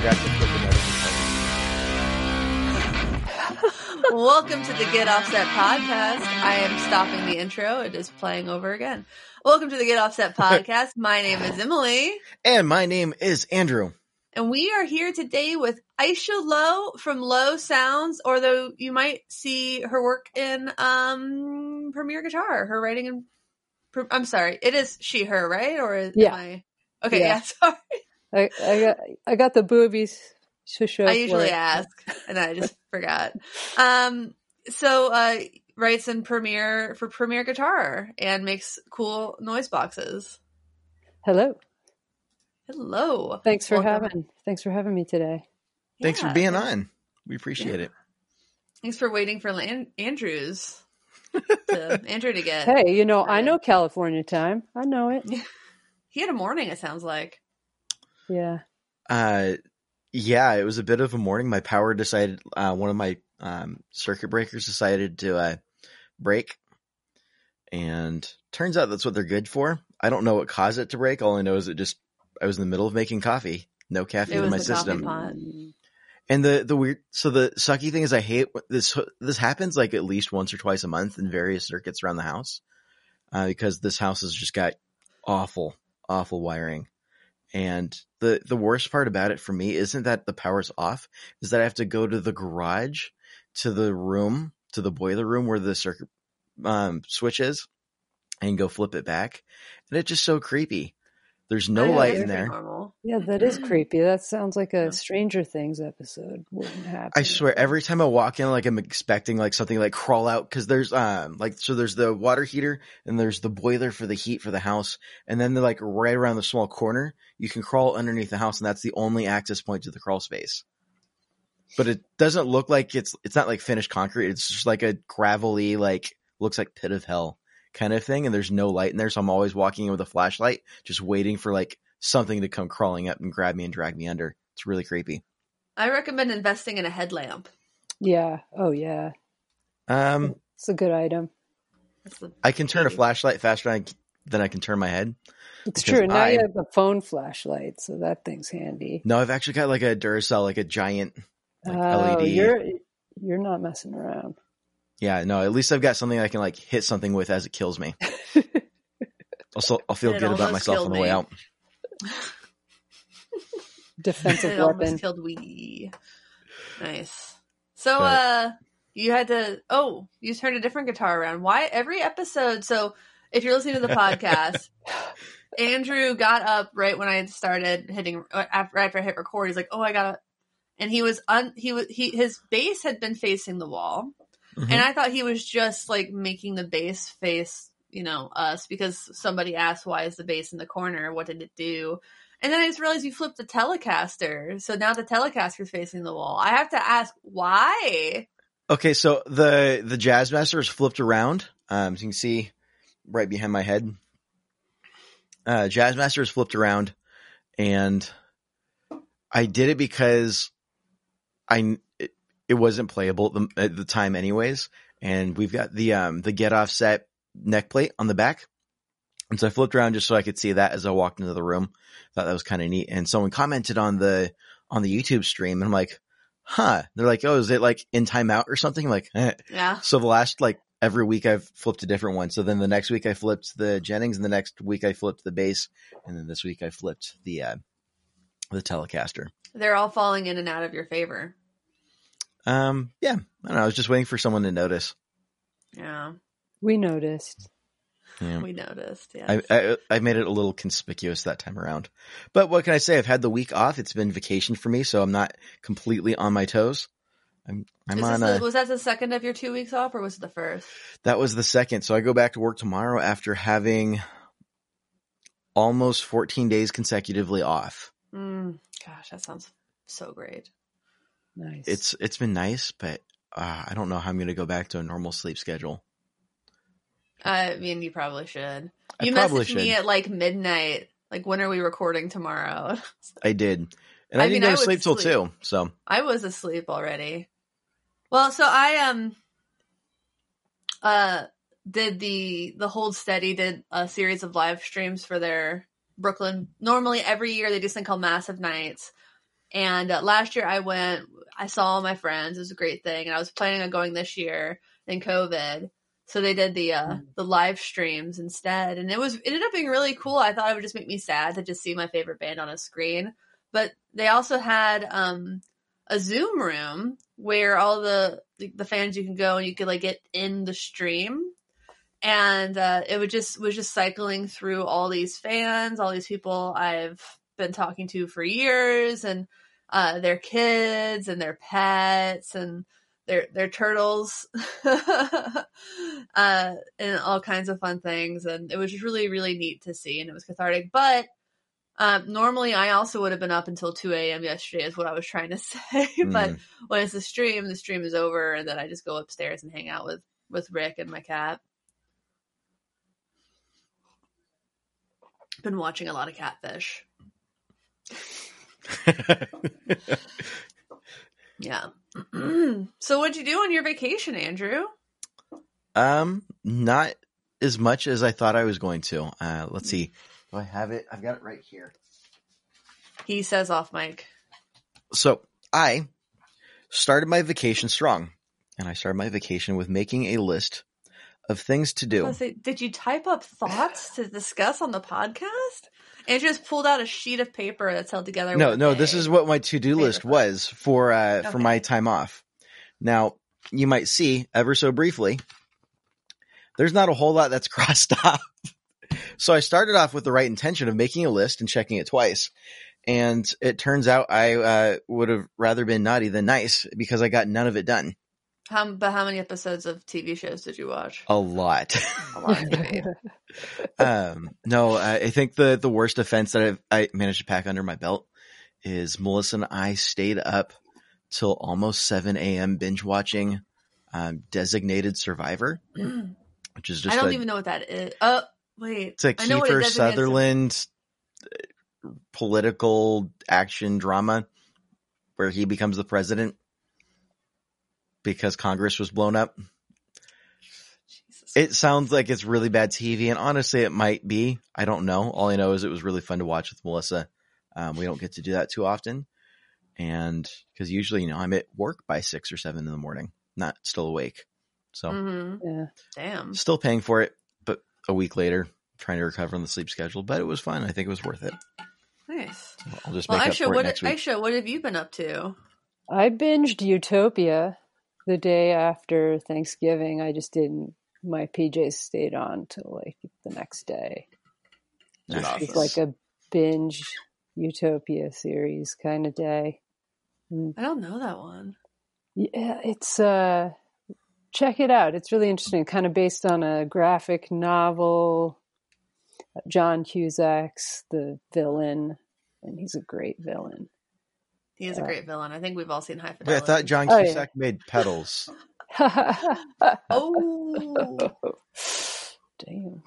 forgot to put the notification. Welcome to the Get Offset podcast. I am stopping the intro. It is playing over again. Welcome to the Get Offset podcast. My name is Emily, And my name is Andrew. and we are here today with Aisha Lowe from Low Sounds, although you might see her work in um Premier Guitar, her writing and I'm sorry, it is she her, right? Or is, Yeah. am I Okay, Yeah. yeah, sorry. I, I got I got the boobies to show. I for usually it. ask, and I just forgot. Um, so uh, writes in Premier for Premier Guitar and makes cool noise boxes. Hello. Hello, Thanks for Welcome. having Thanks for having me today. Thanks for being on. We appreciate Yeah. it. Thanks for waiting for Lan- Andrews to Andrew to get. Hey, you know I know California time. I know it. He had a morning. It sounds like. Yeah. Uh, yeah, it was a bit of a morning. My power decided, uh, one of my um, circuit breakers decided to uh, break. And turns out that's what they're good for. I don't know what caused it to break. All I know is it just, I was in the middle of making coffee. No caffeine in my system. And the the weird so the sucky thing is I hate this this happens like at least once or twice a month in various circuits around the house. Uh, because this house has just got awful awful wiring. And the the worst part about it for me isn't that the power's off, is that I have to go to the garage to the room, to the boiler room where the circuit um switch is and go flip it back. And it's just so creepy. There's no I know, light in there. Normal. Yeah, that is creepy. That sounds like a Stranger Things episode wouldn't happen. I swear, every time I walk in, like I'm expecting like something like crawl out because there's um like so there's the water heater and there's the boiler for the heat for the house, and then they're like right around the small corner, you can crawl underneath the house, and that's the only access point to the crawl space. But it doesn't look like it's it's not like finished concrete. It's just like a gravelly like looks like pit of hell kind of thing, and there's no light in there, so I'm always walking in with a flashlight, just waiting for like something to come crawling up and grab me and drag me under. It's really creepy. I recommend investing in a headlamp. Yeah. Oh yeah. Um. It's a good item. I can turn a flashlight faster than I, than I can turn my head. It's Because true. Now I- you have a phone flashlight, so that thing's handy. No, I've actually got like a Duracell, like a giant, like oh, LED. you're you're not messing around. Yeah, no, at least I've got something I can like hit something with as it kills me. Also, I'll feel It good about myself on the way me. out. Defensive it almost killed we. Nice. So, But- uh, you had to. Oh, you turned a different guitar around. Why every episode? So, if you're listening to the podcast, Andrew got up right when I had started hitting. uh, After, after I hit record, he's like, "Oh, I gotta," and he was un. He was he his bass had been facing the wall, Mhm. and I thought he was just like making the bass face, you know, us because somebody asked, "Why is the bass in the corner? What did it do?" And then I just realized you flipped the Telecaster, so now the Telecaster's facing the wall. I have to ask why. Okay, so the the Jazzmaster is flipped around. Um, so you can see right behind my head. Uh, Jazzmaster is flipped around, and I did it because I it, it wasn't playable at the, at the time, anyways. And we've got the um the get offset neck plate on the back, and so I flipped around just so I could see that as I walked into the room. Thought that was kind of neat. And someone commented on the on the YouTube stream, and I'm like, huh. They're like, oh, is it like in timeout or something? I'm like, eh. Yeah, so the last like every week I've flipped a different one. So then the next week I flipped the Jennings, and the next week I flipped the bass, and then this week I flipped the uh, the Telecaster. they're all falling in and out of your favor. Um, yeah, I don't know. I was just waiting for someone to notice. Yeah, We noticed. Yeah. we noticed. Yeah, I, I I made it a little conspicuous that time around, but what can I say? I've had the week off. It's been vacation for me, so I'm not completely on my toes. I'm I'm Is on a, the, was that the second of your two weeks off, or was it the first? that was the second. So I go back to work tomorrow after having almost 14 days consecutively off. Mm, gosh, that sounds so great. Nice. It's it's been nice, but uh, I don't know how I'm going to go back to a normal sleep schedule. I mean, you probably should. I You probably messaged me at like midnight. Like, when are we recording tomorrow? I did, and I, I didn't mean, go to would sleep till two. So I was asleep already. Well, so I um uh did the the Hold Steady did a series of live streams for their Brooklyn. Normally every year they do something called Massive Nights, And uh, last year I went, I saw all my friends. It was a great thing. And I was planning on going this year in COVID. So they did the uh, the live streams instead, and it was it ended up being really cool. I thought it would just make me sad to just see my favorite band on a screen, but they also had um, a Zoom room where all the the fans you can go and you could like get in the stream, and uh, it would just was just cycling through all these fans, all these people I've been talking to for years, and uh, their kids and their pets and their their turtles. Uh, and all kinds of fun things. And it was just really really neat to see and it was cathartic. But um, normally i also would have been up until 2 a.m yesterday is what i was trying to say. But Mm. when it's a stream the stream is over and then i just go upstairs and hang out with with rick and my cat. Been watching a lot of catfish yeah so what'd you do on your vacation andrew um, not as much as I thought I was going to. Uh, let's see. Do I have it? I've got it right here. he says off mic So I started my vacation strong, and I started my vacation with making a list of things to do. say, did you type up thoughts to discuss on the podcast? Andrew just pulled out a sheet of paper that's held together. No, no, this is what my to-do list clip. was for uh for my time off. Now, you might see ever so briefly there's not a whole lot that's crossed off. So I started off with the right intention of making a list and checking it twice. And it turns out I uh, would have rather been naughty than nice because I got none of it done. How, but how many episodes of TV shows did you watch? A lot. A lot um, no, I, I think the the worst offense that I've, I managed to pack under my belt is Melissa and I stayed up till almost seven a.m. binge watching um, Designated Survivor, which is just I don't a, even know what that is. Oh, wait. it's a I a Kiefer designated Sutherland uh, political action drama where he becomes the president because Congress was blown up. Jesus. It sounds like it's really bad TV, and honestly, it might be. I don't know. All I know is it was really fun to watch with Melissa. Um, we don't get to do that too often, and because usually, you know, I'm at work by six or seven in the morning, not still awake. So, mm-hmm. yeah. Damn. still paying for it, but a week later, trying to recover on the sleep schedule. But it was fun. I think it was worth it. Nice. I'll just Well, make up for it what, next week. Aisha, what have you been up to? I binged Utopia the day after Thanksgiving. I just didn't. My PJs stayed on till like the next day. Nice. Awesome. It's like a binge Utopia series kind of day. I don't know that one. Yeah, it's uh check it out. It's really interesting. Kind of based on a graphic novel. John Cusack's the villain, and he's a great villain. He is a great villain. I think we've all seen High Wait, I thought John Oh, yeah. Made pedals. Oh, Damn.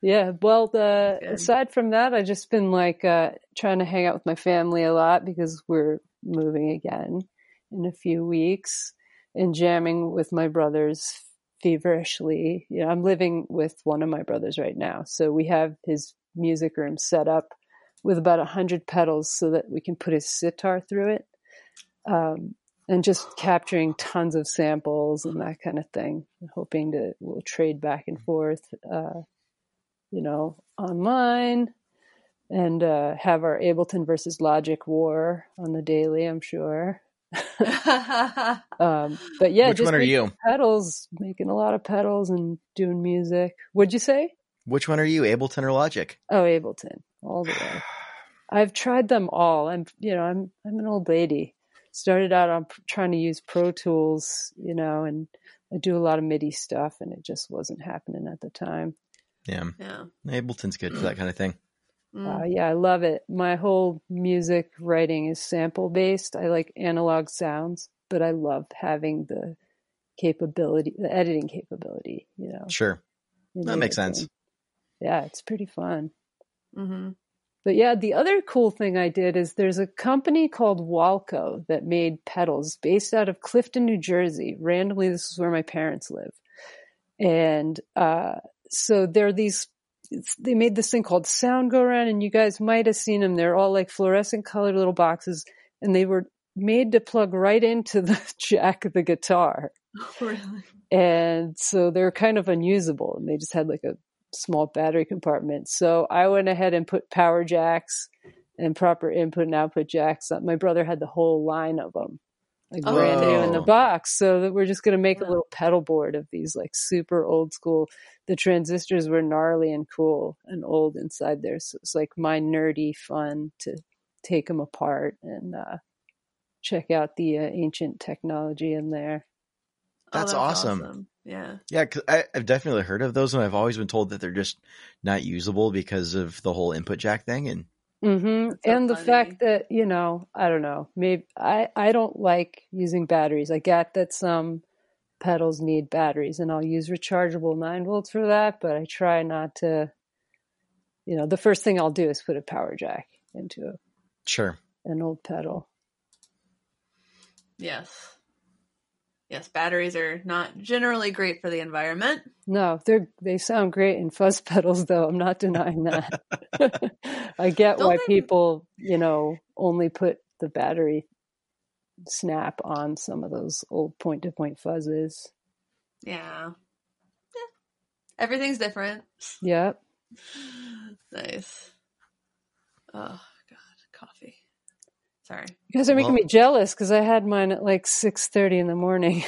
Yeah, well, the aside from that, I just been like uh, trying to hang out with my family a lot because we're moving again in a few weeks, and jamming with my brothers feverishly. You know, I'm living with one of my brothers right now, so we have his music room set up with about a hundred pedals so that we can put his sitar through it. Um, and just capturing tons of samples and that kind of thing. Hoping to we'll trade back and forth, uh, you know, online, and uh, have our Ableton versus Logic war on the daily. I'm sure. Um, but yeah, Which just one are you? Pedals, making a lot of pedals and doing music. What'd you say? Which one are you, Ableton or Logic? Oh, Ableton, all the way. I've tried them all. I'm, you know, I'm, I'm an old lady. Started out on trying to use Pro Tools, you know, and I do a lot of MIDI stuff, and it just wasn't happening at the time. Yeah, yeah. Ableton's good for that kind of thing. Mm. Uh, yeah, I love it. My whole music writing is sample based. I like analog sounds, but I love having the capability, the editing capability. You know, Sure. That makes sense. Yeah, it's pretty fun. hmm But yeah, the other cool thing I did is there's a company called Walco that made pedals based out of Clifton, New Jersey. Randomly, this is where my parents live. And uh, so there are these, they made this thing called Sound Go Around, and you guys might have seen them. They're all like fluorescent colored little boxes, and they were made to plug right into the jack of the guitar. really? And so they're kind of unusable and they just had like a small battery compartment. So I went ahead and put power jacks and proper input and output jacks. My brother had the whole line of them, like Oh, brand new in the box. So that we're just going to make a little pedal board of these like super old school. The transistors were gnarly and cool and old inside there. So it's like my nerdy fun to take them apart and uh, check out the uh, ancient technology in there. Oh, That's awesome. Yeah. Yeah, 'cause I, I've definitely heard of those, and I've always been told that they're just not usable because of the whole input jack thing. And hmm so and the fact that you know, I don't know, maybe I I don't like using batteries. I get that some pedals need batteries, and I'll use rechargeable nine volts for that. But I try not to. You know, the first thing I'll do is put a power jack into a, sure, an old pedal. Yes. Yes, batteries are not generally great for the environment. No, they're they sound great in fuzz pedals, though. I'm not denying that. I get Don't why they- people, you know, only put the battery snap on some of those old point to point fuzzes. Yeah. Yeah. Everything's different. Yep. Nice. Oh god, coffee. Sorry. You guys are making Well- me jealous because I had mine at like six thirty in the morning.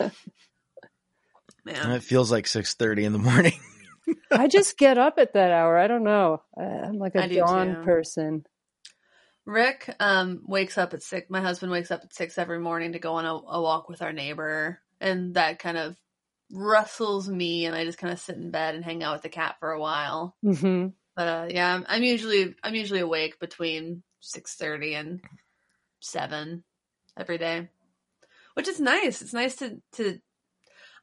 and Man. it feels like six thirty in the morning. I just get up at that hour. I don't know. I, I'm like a I do dawn too. person. Rick um wakes up at six my husband wakes up at six every morning to go on a, a walk with our neighbor and that kind of rustles me and I just kind of sit in bed and hang out with the cat for a while. hmm But uh, yeah, I'm, I'm usually I'm usually awake between six thirty and seven every day, which is nice. It's nice to to.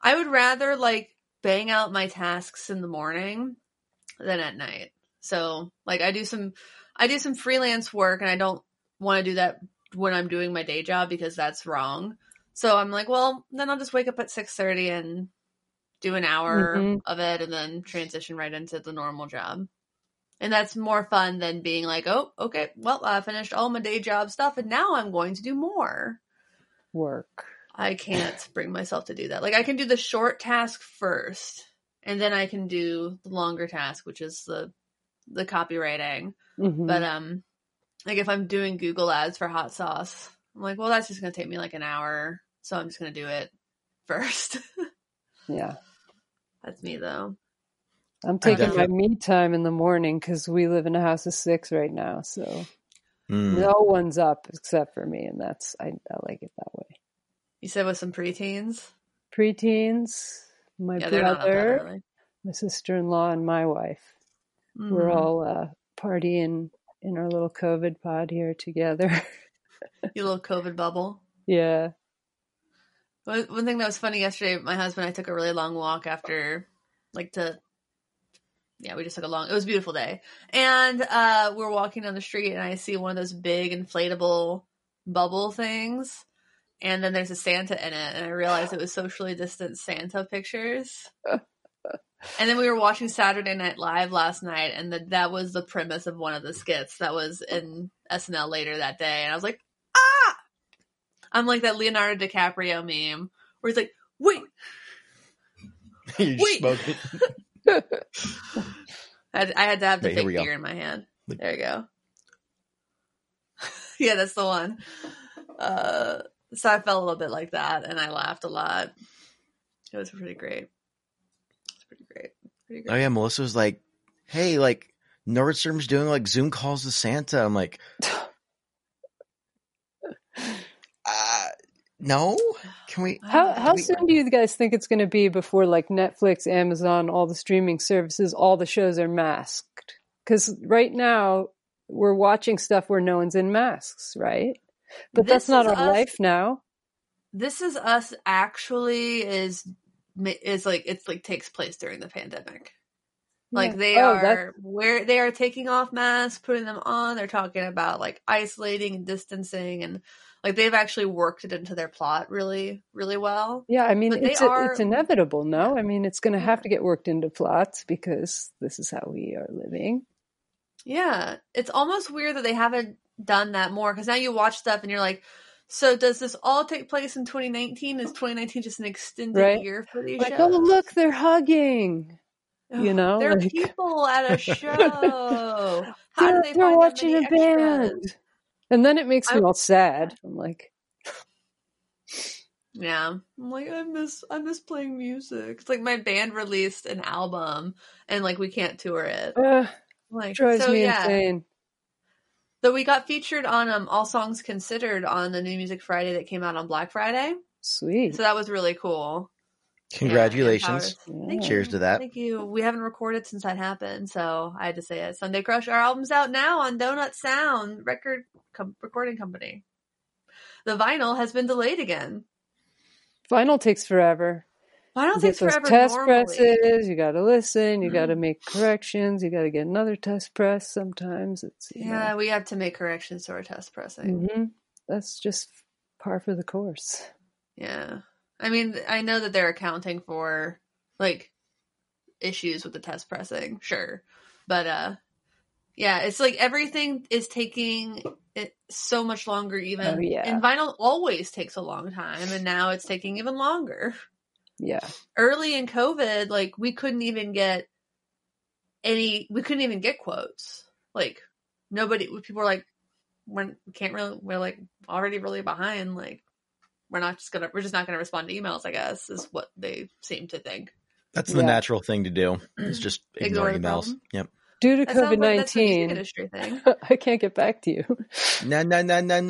I would rather like bang out my tasks in the morning than at night. So like I do some I do some freelance work and I don't want to do that when I'm doing my day job because that's wrong. So I'm like, well, then I'll just wake up at six thirty and do an hour Mhm. of it and then transition right into the normal job. And that's more fun than being like, oh, okay, well, I finished all my day job stuff and now I'm going to do more. Work. I can't bring myself to do that. Like I can do the short task first and then I can do the longer task, which is the the copywriting. Mhm. But um like if I'm doing Google ads for hot sauce, I'm like, well that's just gonna take me like an hour. So I'm just gonna do it first. yeah. that's me though. I'm taking my me time in the morning because we live in a house of six right now. So Mm. no one's up except for me. And that's, I, I like it that way. You said with some preteens? Preteens, my yeah, they're not up that brother, my sister in law, and my wife. We're Mhm. all uh, partying in our little COVID pod here together. you little COVID bubble. yeah. One thing that was funny yesterday, my husband and I took a really long walk after, like, to, yeah, we just took a long, it was a beautiful day. And uh, we're walking down the street and I see one of those big inflatable bubble things. And then there's a Santa in it. And I realized it was socially distant Santa pictures. and then we were watching Saturday Night Live last night, and the, that was the premise of one of the skits that was in SNL later that day. And I was like, ah! I'm like that Leonardo DiCaprio meme where he's like, wait, you Wait. I had, I had to have the fake beer in my hand. There you go. yeah, that's the one. Uh, so I felt a little bit like that, and I laughed a lot. It was pretty great. It's pretty great. Pretty great. Oh yeah, Melissa was like, "Hey, like Nordstrom's doing like Zoom calls to Santa." I'm like, uh, no. Can we? How how we- soon do you guys think it's going to be before like Netflix, Amazon, all the streaming services, all the shows are masked? Because right now we're watching stuff where no one's in masks, right? But that's not our us- life now. This is us. Actually, is is like it's like takes place during the pandemic. Like they Oh, that- are where they are taking off masks, putting them on. They're talking about like isolating and distancing, and like they've actually worked it into their plot really, really well. Yeah, I mean But it's a, are- it's inevitable. No, I mean it's going to have to get worked into plots because this is how we are living. Yeah, it's almost weird that they haven't done that more because now you watch stuff and you're like, so does this all take place in 2019? Is 2019 just an extended Right. year for these Like, oh, shows? oh look, they're hugging. you know, there are like- people at a show. How they're, did they they're find watching a extras? band. And then it makes me I- all sad. I'm like, Yeah, I'm like I miss I miss playing music. It's like my band released an album and like we can't tour it. uh, Like drives so, me yeah. insane. So we got featured on um All Songs Considered on the New Music Friday that came out on Black Friday. Sweet. So that was really cool. Congratulations. Yeah, Thank Yeah. Cheers to that. Thank you. We haven't recorded since that happened, so I had to say it. Sunday Crush, our album's out now on Donut Sound record com- recording company. The vinyl has been delayed again. Vinyl takes forever. Vinyl You takes get those forever test normally. presses. You got to listen. You got to make corrections. You got to get another test press. Sometimes it's you Yeah, we have to make corrections to our test pressing. hmm That's just par for the course. Yeah. I mean, I know that they're accounting for like issues with the test pressing, sure. But uh yeah, it's like everything is taking it so much longer even. Oh, yeah. And vinyl always takes a long time and now it's taking even longer. Yeah. Early in COVID, like we couldn't even get any we couldn't even get quotes. Like nobody people were like we're, we can't really we're like already really behind like we're not just gonna we're just not gonna respond to emails i guess is what they seem to think That's the Yeah. natural thing to do. Is just Ignore ignore the emails. problem. Yep. Due to COVID like that's a music nineteen, industry I can't get back to you. No, no, no, no,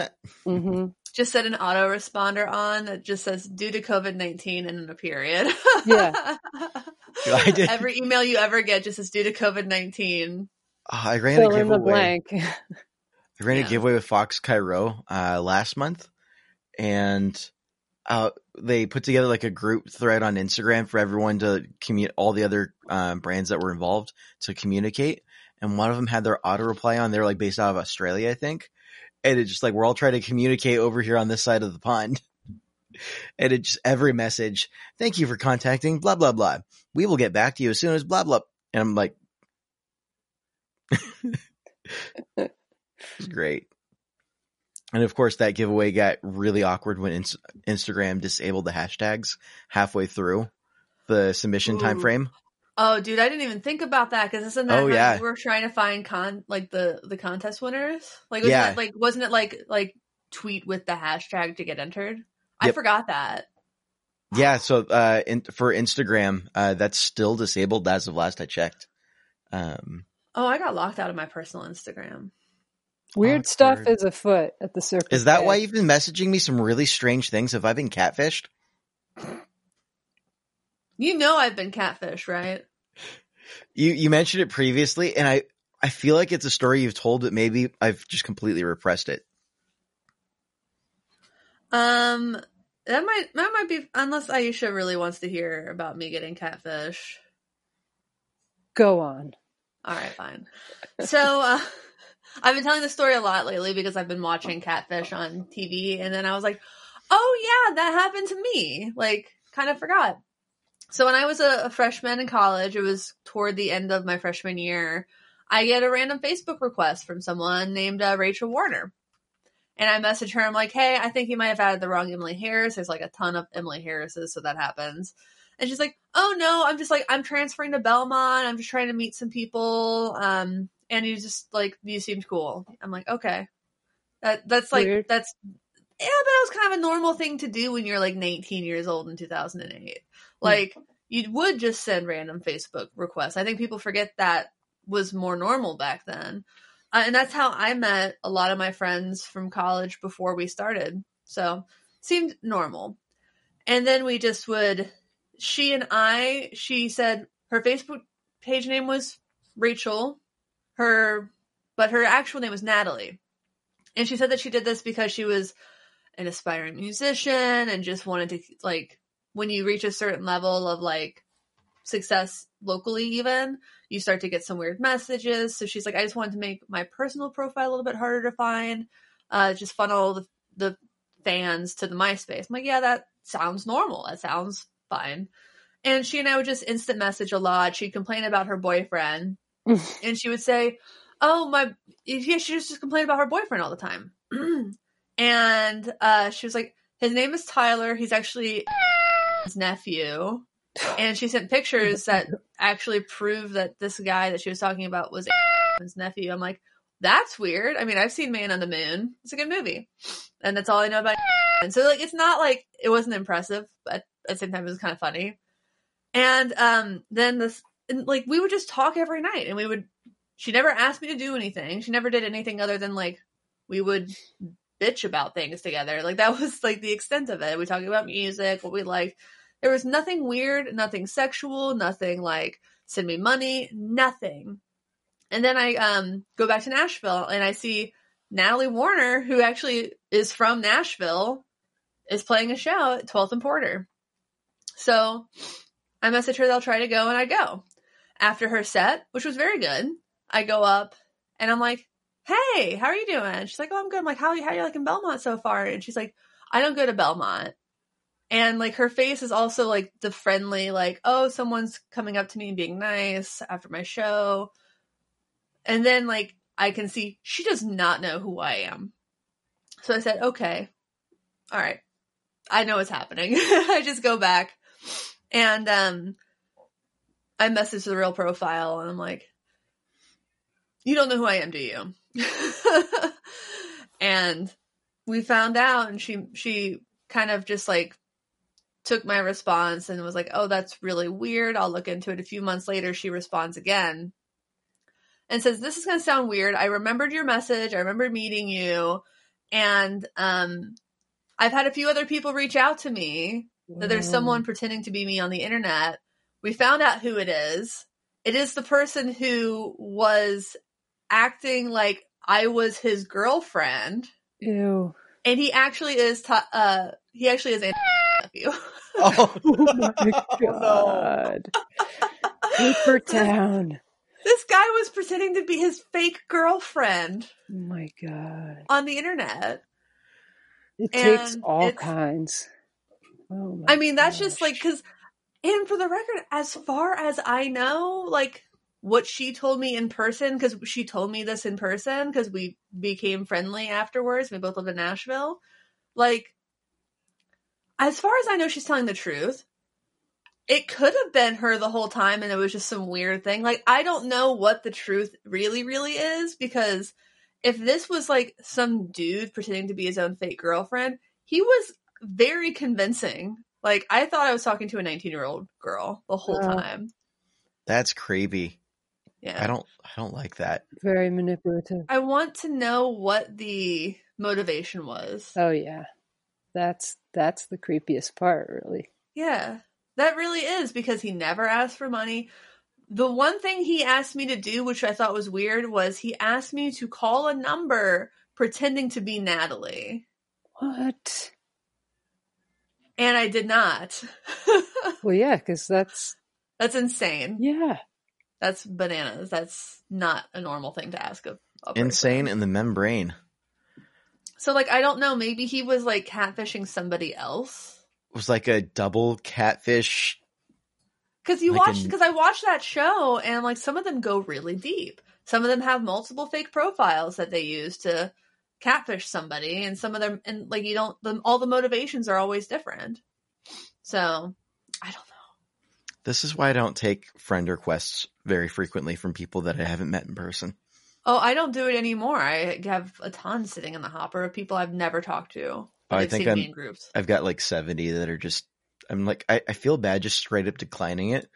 no. just set an autoresponder on that just says due to covid-19 and then a period Yeah. I did. every email you ever get just says due to covid-19 Oh, I ran Fill a in the giveaway. blank. I ran Yeah. a giveaway with Fox Cairo uh, last month, and uh, they put together like a group thread on Instagram for everyone to commu- all the other um, brands that were involved to communicate. And one of them had their auto reply on. They're like based out of Australia, I think. And it's just like we're all trying to communicate over here on this side of the pond. And it just every message, thank you for contacting blah blah blah. We will get back to you as soon as blah blah. And I'm like, it was great. And of course, that giveaway got really awkward when Inst- Instagram disabled the hashtags halfway through the submission time frame. oh dude i didn't even think about that because isn't that Oh, yeah. you were trying to find con like the the contest winners like wasn't Yeah. it, like wasn't it like like tweet with the hashtag to get entered i forgot that Yeah, so uh, in, for Instagram, uh, that's still disabled as of last I checked. Um, Oh, I got locked out of my personal Instagram. Weird stuff is afoot at the circus. is that Bay. why you've been messaging me some really strange things? Have I been catfished? You know I've been catfished, right? You you mentioned it previously, and I I feel like it's a story you've told, but maybe I've just completely repressed it. Um, that might that might be unless Aisha really wants to hear about me getting catfish. Go on. All right, fine. So uh, I've been telling this story a lot lately because I've been watching Catfish on TV, and then I was like, "Oh yeah, that happened to me." Like, kind of forgot. So when I was a, a freshman in college, it was toward the end of my freshman year. I get a random Facebook request from someone named uh, Rachel Warner. And I message her. I'm like, hey, I think you might have added the wrong Emily Harris. There's like a ton of Emily Harrises, so that happens. And she's like, oh no, I'm just like, I'm transferring to Belmont. I'm just trying to meet some people. Um, and you just like, you seemed cool. I'm like, okay. That that's like Weird. that's yeah, but that was kind of a normal thing to do when you're like 19 years old in 2008. Like you would just send random Facebook requests. I think people forget that was more normal back then. Uh, and that's how I met a lot of my friends from college before we started. So seemed normal. And then we just would, she and I, she said her Facebook page name was Rachel, her, but her actual name was Natalie. And she said that she did this because she was an aspiring musician and just wanted to, like, when you reach a certain level of like success locally, even, you start to get some weird messages. So she's like, I just wanted to make my personal profile a little bit harder to find, uh, just funnel the, the fans to the MySpace. I'm like, yeah, that sounds normal. That sounds fine. And she and I would just instant message a lot. She'd complain about her boyfriend and she would say, "Oh my, yeah." She just just complained about her boyfriend all the time, and uh, she was like, "His name is Tyler. He's actually his nephew." And she sent pictures that actually prove that this guy that she was talking about was his nephew. I'm like, that's weird. I mean, I've seen Man on the Moon. It's a good movie, and that's all I know about. And so, like, it's not like it wasn't impressive, but at the same time, it was kind of funny. And um, then this, and, like, we would just talk every night, and we would. She never asked me to do anything. She never did anything other than like we would bitch about things together. Like that was like the extent of it. We talked about music, what we liked. There was nothing weird, nothing sexual, nothing like send me money, nothing. And then I um go back to Nashville and I see Natalie Warner, who actually is from Nashville, is playing a show at 12th and Porter. So I message her I'll try to go and I go. After her set, which was very good, I go up and I'm like, Hey, how are you doing? She's like, Oh, I'm good. I'm like, How, you? how are you liking Belmont so far? And she's like, I don't go to Belmont. And like her face is also like the friendly, like, oh, someone's coming up to me and being nice after my show. And then like I can see she does not know who I am. So I said, okay, all right. I know what's happening. I just go back and um I message the real profile and I'm like, you don't know who I am, do you? and we found out and she she kind of just like took my response and was like, "Oh, that's really weird. I'll look into it." A few months later, she responds again and says, "This is going to sound weird. I remembered your message. I remember meeting you, and um, I've had a few other people reach out to me that there's someone pretending to be me on the internet. We found out who it is. It is the person who was acting like I was his girlfriend, Ew. and he actually is. T- uh, he actually is Anthony's nephew." Oh, Oh my god. Paper town. This guy was pretending to be his fake girlfriend Oh my god. on the internet. It takes all kinds. Oh my I mean, that's just like because, and for the record, as far as I know, like what she told me in person, because she told me this in person, because we became friendly afterwards. We both live in Nashville. Like, as far as I know, she's telling the truth. It could have been her the whole time, and it was just some weird thing. Like, I don't know what the truth really, really is, because if this was like some dude pretending to be his own fake girlfriend, he was very convincing. Like I thought I was talking to a 19 year old girl the whole Wow. time. that's creepy. Yeah. I don't. I don't like that. very manipulative. I want to know what the motivation was. Oh yeah. That's that's the creepiest part, really. Yeah. That really is because he never asked for money. The one thing he asked me to do, which I thought was weird, was he asked me to call a number pretending to be Natalie. What? And I did not. Well, yeah, because that's That's insane. yeah. That's bananas. That's not a normal thing to ask of. Insane in the membrane. So like I don't know, maybe he was like catfishing somebody else. It was like a double catfish. Cuz you Like watch an- cuz I watched that show and like some of them go really deep. Some of them have multiple fake profiles that they use to catfish somebody and some of them and like you don't the, all the motivations are always different. So, I don't know. This is why I don't take friend requests very frequently from people that I haven't met in person. Oh, I don't do it anymore. I have a ton sitting in the hopper of people I've never talked to. I They've think I'm- in groups. I've got like 70 that are just, I'm like, I, I feel bad just straight up declining it.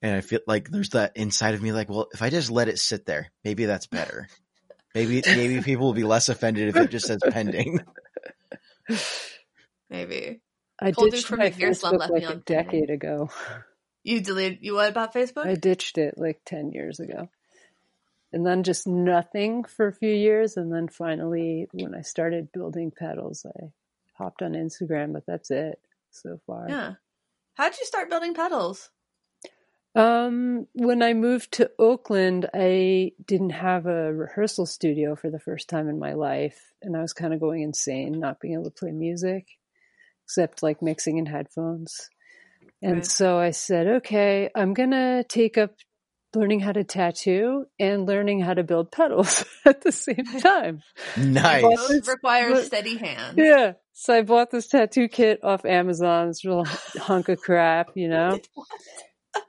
And I feel like there's that inside of me, like, well, if I just let it sit there, maybe that's better. Maybe, maybe people will be less offended if it just says pending. Maybe. I Cold dude ditched from my McPherson Facebook left me like a on decade ago. You deleted you what about Facebook? I ditched it like 10 years ago. And then just nothing for a few years. And then finally, when I started building pedals, I hopped on Instagram, but that's it so far. yeah. How'd you start building pedals? Um, when I moved to Oakland, I didn't have a rehearsal studio for the first time in my life, and I was kind of going insane, not being able to play music, except like mixing in headphones. And Right. so I said, okay, I'm gonna take up learning how to tattoo and learning how to build pedals at the same time. Nice. Well, Those it's- require but- steady hands. Yeah. So I bought this tattoo kit off Amazon. It's a real hunk of crap, you know?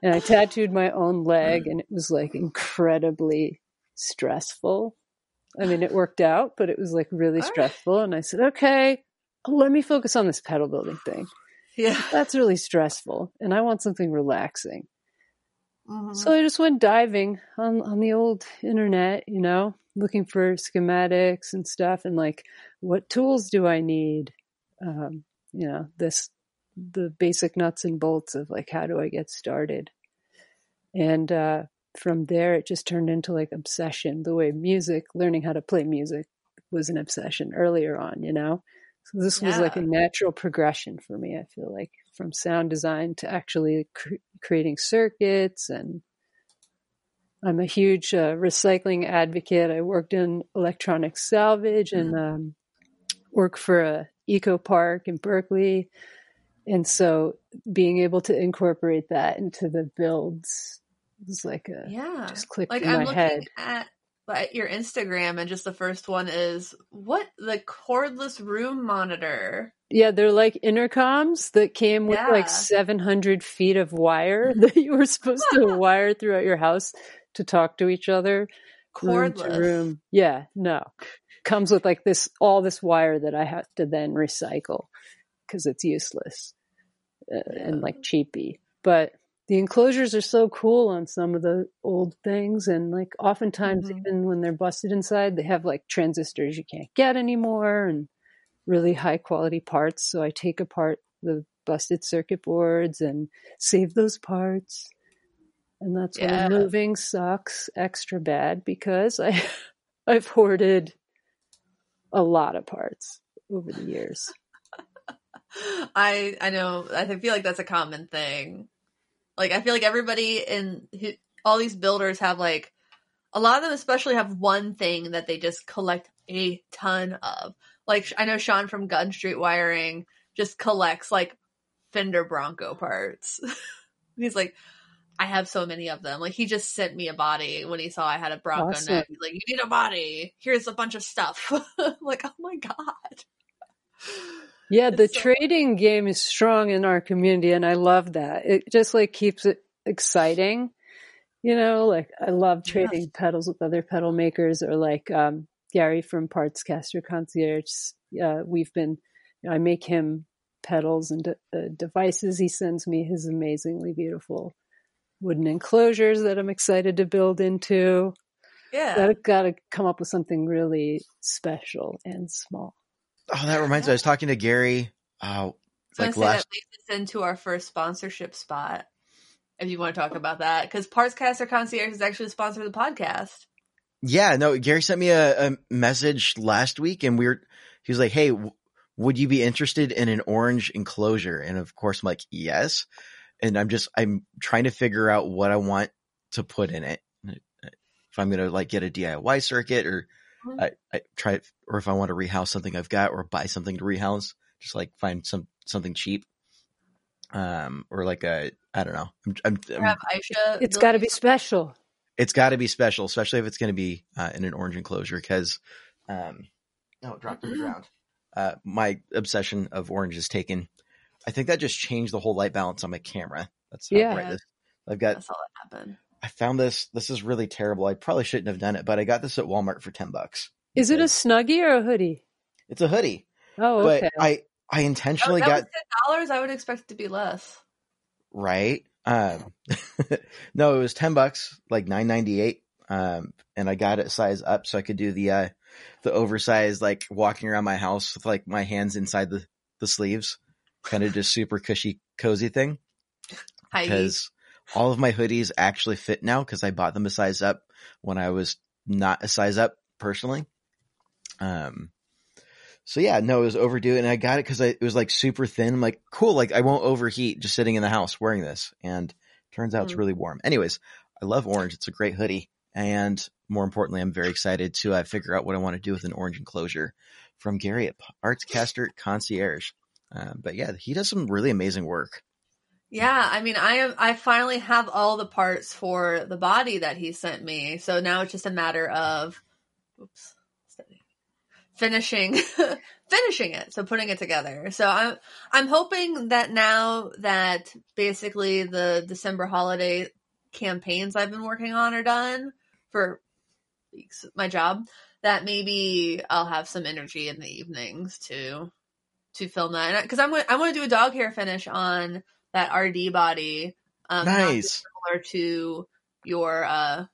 And I tattooed my own leg and it was like incredibly stressful. I mean, it worked out, but it was like really All right. stressful. And I said, okay, let me focus on this pedal building thing. Yeah. That's really stressful. And I want something relaxing. Mhm. So I just went diving on on the old internet, you know, looking for schematics and stuff, and like, what tools do I need? Um, you know, this the basic nuts and bolts of like how do I get started, and uh, from there it just turned into like obsession. The way music, learning how to play music, was an obsession earlier on, you know. So this was like a natural progression for me. I feel like from sound design to actually cr- creating circuits and I'm a huge uh, recycling advocate. I worked in electronic salvage and um, work for a eco park in Berkeley, and so being able to incorporate that into the builds was like a yeah. just clicked Like in I'm my looking head. at at your Instagram, and just the first one is what the cordless room monitor. Yeah, they're like intercoms that came with Yeah. like 700 feet of wire that you were supposed to wire throughout your house to talk to each other. room Cordless. room. Yeah, no. Comes with like this, all this wire that I have to then recycle because it's useless uh, and like cheapy. But the enclosures are so cool on some of the old things. And like oftentimes, Mhm. even when they're busted inside, they have like transistors you can't get anymore and really high quality parts. So I take apart the busted circuit boards and save those parts. And that's Yeah. when moving sucks extra bad because I I've hoarded a lot of parts over the years. I I know. I feel like that's a common thing. Like I feel like everybody in all these builders have like a lot of them, especially have one thing that they just collect a ton of. Like I know Sean from Gun Street Wiring just collects like Fender Bronco parts. He's like, I have so many of them. Like he just sent me a body when he saw I had a Bronco Awesome. neck. He's like, you need a body. Here's a bunch of stuff. Like, oh my god. Yeah, the so- trading game is strong in our community and I love that. It just like keeps it exciting. You know, like I love Yeah. trading pedals with other pedal makers or like um Gary from Partscaster Concierge. Uh, we've been, you know, I make him pedals and de- uh, devices. He sends me his amazingly beautiful wooden enclosures that I'm excited to build into. Yeah. Gotta, gotta come up with something really special and small. Oh, that reminds me. I was talking to Gary. Uh, So like last. that leads us into our first sponsorship spot. If you want to talk about that, because Partscaster Concierge is actually the sponsor of the podcast. Yeah, no. Gary sent me a, a message last week, and we were. He was like, "Hey, w- would you be interested in an orange enclosure?" And of course, I'm like, "Yes." And I'm just I'm trying to figure out what I want to put in it. If I'm gonna like get a DIY circuit, or. I, I try, or if I want to rehouse something I've got, or buy something to rehouse, just like find some something cheap. Um, or like a I don't know. I'm, I'm, I'm have Aisha. It's build got to be special. it's got to be special, especially if it's going to be uh, in an orange enclosure. Because, um, oh, it dropped to the ground. Uh, my obsession of orange is taken. I think that just changed the whole light balance on my camera. That's how Yeah. bright. I've got. That's all that happened. I found this. This is really terrible. I probably shouldn't have done it, but I got this at Walmart for ten bucks. Is it a snuggie or a hoodie? It's a hoodie, Oh, but okay. I I Oh, intentionally that got ten dollars. I would expect it to be less. right. Um, no, it was ten bucks, like nine ninety eight. Um, and I got it size up so I could do the uh the oversized like walking around my house with like my hands inside the the sleeves, kind of just super cushy, cozy thing. Hi. Because all of my hoodies actually fit now because I bought them a size up when I was not a size up personally. Um. So yeah, no, it was overdue, and I got it because it was like super thin. I'm like, cool, like I won't overheat just sitting in the house wearing this. And turns out it's Mhm. really warm. Anyways, I love orange. It's a great hoodie, and more importantly, I'm very excited to uh, figure out what I want to do with an orange enclosure from Gary at Partscaster Concierge. Um, but yeah, he does some really amazing work. Yeah, I mean, I am. I finally have all the parts for the body that he sent me, so now it's just a matter of, oops, finishing, finishing it. So putting it together. So I'm, I'm hoping that now that basically the December holiday campaigns I've been working on are done for weeks, my job, that maybe I'll have some energy in the evenings to, to film that. Because I'm, I want to do a dog hair finish on that RD body. Um, nice. Similar to your uh,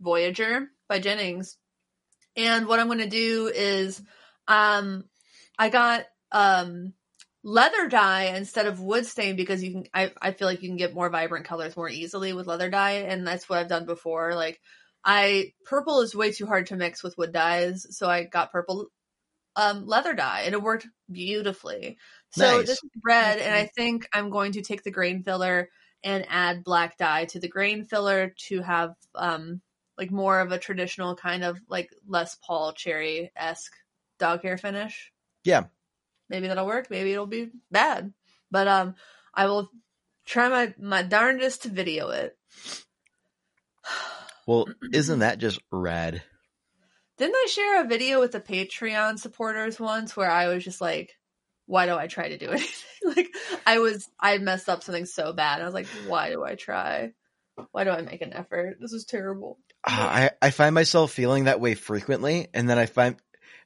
Voyager by Jennings. And what I'm going to do is, um, I got um, leather dye instead of wood stain because you can. I I feel like you can get more vibrant colors more easily with leather dye, and that's what I've done before. Like I purple is way too hard to mix with wood dyes, so I got purple um, leather dye, and it worked beautifully. So Nice. this is red, and I think I'm going to take the grain filler and add black dye to the grain filler to have um like more of a traditional kind of like Les Paul cherry esque dog hair finish. Yeah. Maybe that'll work. Maybe it'll be bad, but um, I will try my my darndest to video it. Well, isn't that just rad? Didn't I share a video with the Patreon supporters once where I was just like, why do I try to do anything? like I was I messed up something so bad. I was like, why do I try? Why do I make an effort? This is terrible. Ah, I I find myself feeling that way frequently, and then I find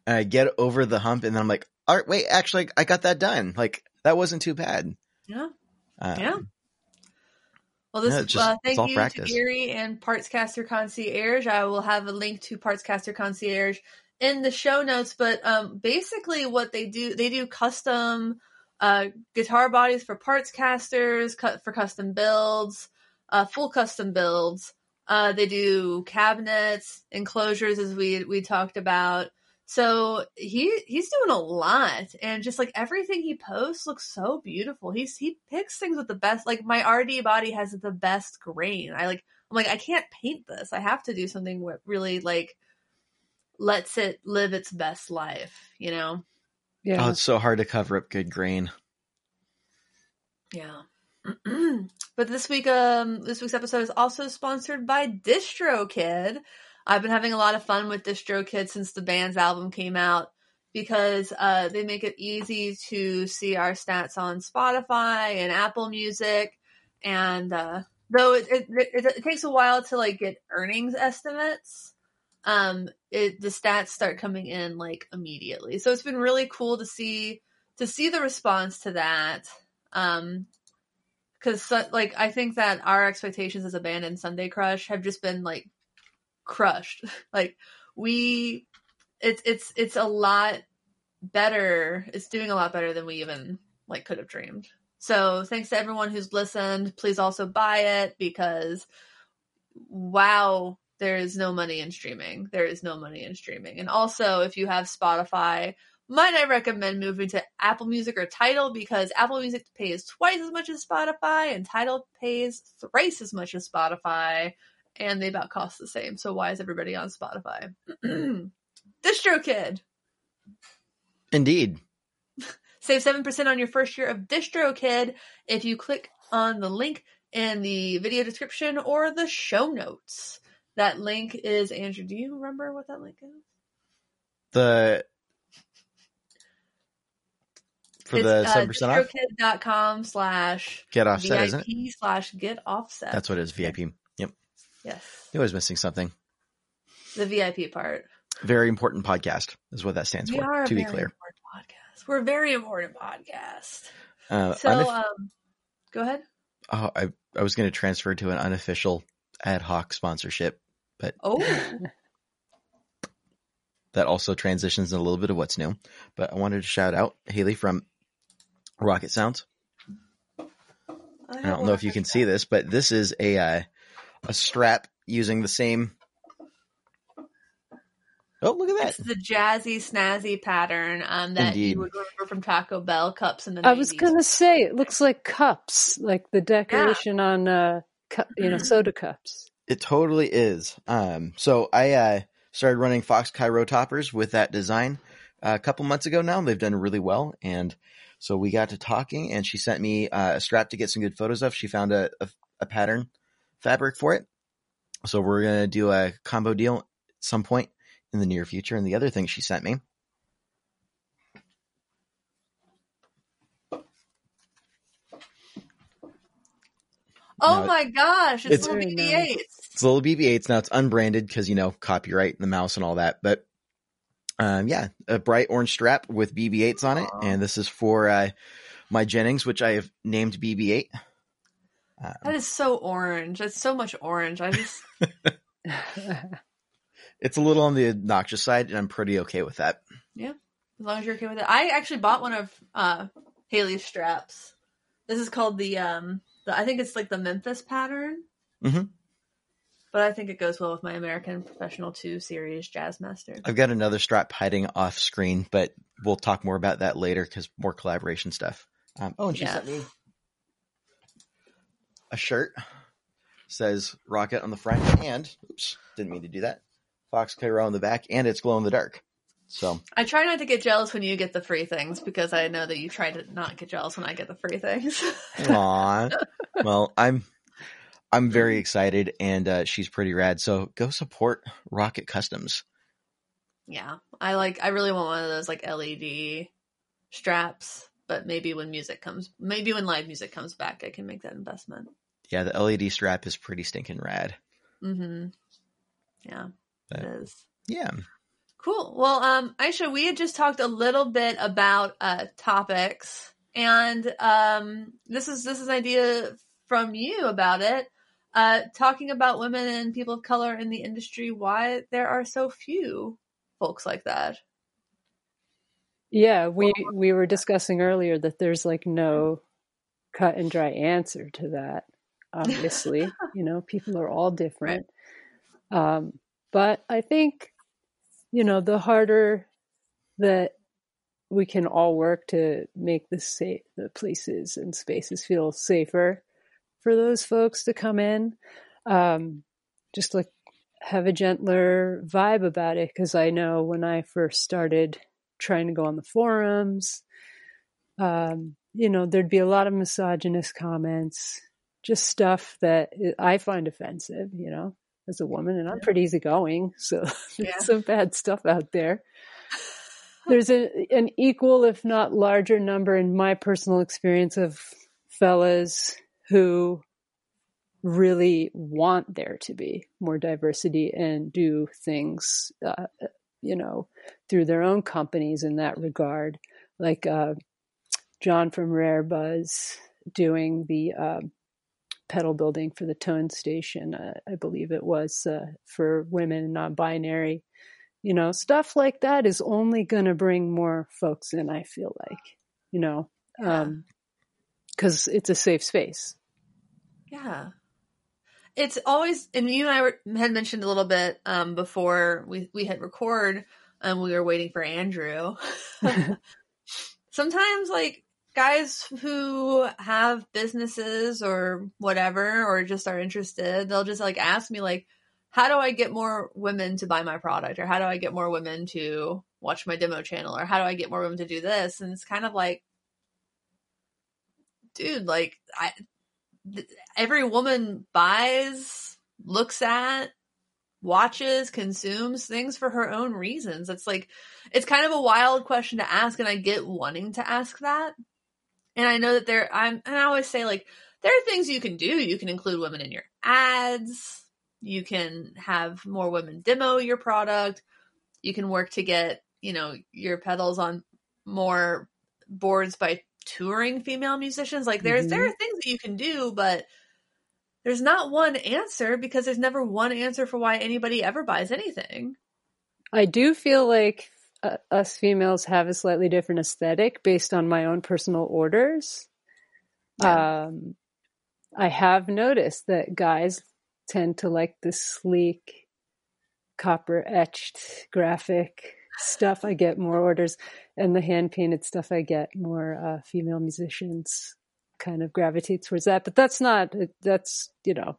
and I get over the hump, and then I'm like, all right, wait, actually, I got that done. Like that wasn't too bad. Yeah. Um, Yeah. Well, this is just- uh, thank you practice. to Gary and Partscaster Concierge. I will have a link to Partscaster Concierge in the show notes. But um, basically, what they do, they do custom uh, guitar bodies for Partscasters, cut for custom builds, uh, full custom builds. Uh, they do cabinets, enclosures, as we we talked about. So he he's doing a lot, and just like everything he posts looks so beautiful. He's he picks things with the best. Like my RD body has the best grain. I like I'm like I can't paint this. I have to do something really like lets it live its best life. You know? Yeah. Oh, it's so hard to cover up good grain. Yeah. but this week, um, this week's episode is also sponsored by DistroKid. I've been having a lot of fun with DistroKid since the band's album came out because uh, they make it easy to see our stats on Spotify and Apple Music, and uh, though it, it, it, it takes a while to like get earnings estimates, um, it the stats start coming in like immediately. So it's been really cool to see to see the response to that. Um, because like I think that our expectations as a band and Sunday Crush have just been like crushed. like we, it's it's it's a lot better. It's doing a lot better than we even like could have dreamed. So thanks to everyone who's listened. Please also buy it because wow, there is no money in streaming. There is no money in streaming. And also, if you have Spotify, might I recommend moving to Apple Music or Tidal because Apple Music pays twice as much as Spotify and Tidal pays thrice as much as Spotify and they about cost the same. So why is everybody on Spotify? DistroKid. Indeed. Save 7% on your first year of DistroKid if you click on the link in the video description or the show notes. That link is Andrew. Do you remember what that link is? The for it's, the uh, seven percent off. distrokid.com slash Get offset, isn't it? Slash get offset. That's what it is. VIP. Yep. yes. I was missing something. The VIP part. Very important podcast is what that stands we for. To be clear. podcast. We're a very important podcast. Uh, So, unof- um, go ahead. oh, I I was going to transfer to an unofficial ad hoc sponsorship, but Oh, that also transitions in a little bit of what's new. But I wanted to shout out Haley from Rocket Sounds. I don't know if you can see this, but this is a uh, a strap using the same. Oh, look at that! It's that! the jazzy, snazzy pattern um, that Indeed. you would remember from Taco Bell cups in the I was gonna say it looks like cups, like the decoration on uh, cu- you know, soda cups. It totally is. Um, so I uh, started running Fox Cairo toppers with that design uh, a couple months ago now. They've done really well, and So we got to talking, and she sent me uh, a strap to get some good photos of. She found a, a, a pattern fabric for it. So we're gonna do a combo deal at some point in the near future. And the other thing she sent me Oh No, my gosh, it's, it's- little Very BB-8s. It's a little BB-8s now. It's unbranded because you know copyright and the mouse and all that. But um, yeah, a bright orange strap with BB-8s on it, Aw. and this is for uh, my Jennings, which I have named BB-8. Um, That is so orange. It's so much orange. I just it's a little on the obnoxious side, and I'm pretty okay with that. Yeah, as long as you're okay with it. I actually bought one of uh Haley's straps. This is called the um the I think it's like the Memphis pattern. Mhm. But I think it goes well with my American Professional 2 series Jazzmaster. I've got another strap hiding off screen, but we'll talk more about that later because more collaboration stuff. Um, oh, and she Yeah. sent me a shirt. Says Rocket on the front, and oops, didn't mean to do that. Fox Cairo on the back, and it's glow in the dark. So I try not to get jealous when you get the free things because I know that you try to not get jealous when I get the free things. Aw. well, I'm I'm very excited, and uh, she's pretty rad. So go support Rocket Customs. yeah. I like I really want one of those like LED straps, but maybe when music comes maybe when live music comes back I can make that investment. Yeah, the LED strap is pretty stinking rad. Mhm. Yeah. It But- is. Yeah, Cool. Well, um, Aisha, we had just talked a little bit about uh, topics, and um, this is this is an idea from you about it. Uh, talking about women and people of color in the industry, why there are so few folks like that. yeah, we we were discussing earlier that there's like no cut and dry answer to that. Obviously, you know, people are all different. Um, but I think, you know, the harder that we can all work to make the safe the places and spaces feel safer for those folks to come in, um, just like have a gentler vibe about it. Because I know when I first started trying to go on the forums, um, you know, there'd be a lot of misogynist comments, just stuff that I find offensive, you know, as a woman, and I'm pretty easygoing, so there's Yeah. some bad stuff out there. There's a, an equal, if not larger, number in my personal experience of fellas who really want there to be more diversity and do things, uh, you know, through their own companies in that regard. Like uh, John from Rare Buzz doing the uh, pedal building for the Tone Station, uh, I believe it was uh, for women non binary. You know, stuff like that is only going to bring more folks in, I feel like, you know, because it's a safe space. Yeah. It's always, and you and I were, had mentioned a little bit um, before we, we hit record, and we were waiting for Andrew. Sometimes, like, guys who have businesses or whatever, or just are interested, they'll just like ask me, like, how do I get more women to buy my product? Or how do I get more women to watch my demo channel? Or how do I get more women to do this? And it's kind of like, dude, like, I, th- every woman buys, looks at, watches, consumes things for her own reasons. It's like it's kind of a wild question to ask and I get wanting to ask that. And I know that there I'm and I always say like there are things you can do. You can include women in your ads. You can have more women demo your product. You can work to get, you know, your pedals on more boards by touring female musicians. Like there's there mm-hmm. are things that you can do, but there's not one answer because there's never one answer for why anybody ever buys anything. I do feel like uh, us females have a slightly different aesthetic based on my own personal orders. Yeah. Um, I have noticed that guys tend to like the sleek, copper etched graphic stuff. I get more orders, and the hand painted stuff I get more uh, female musicians kind of gravitate towards that. But that's not, that's, you know,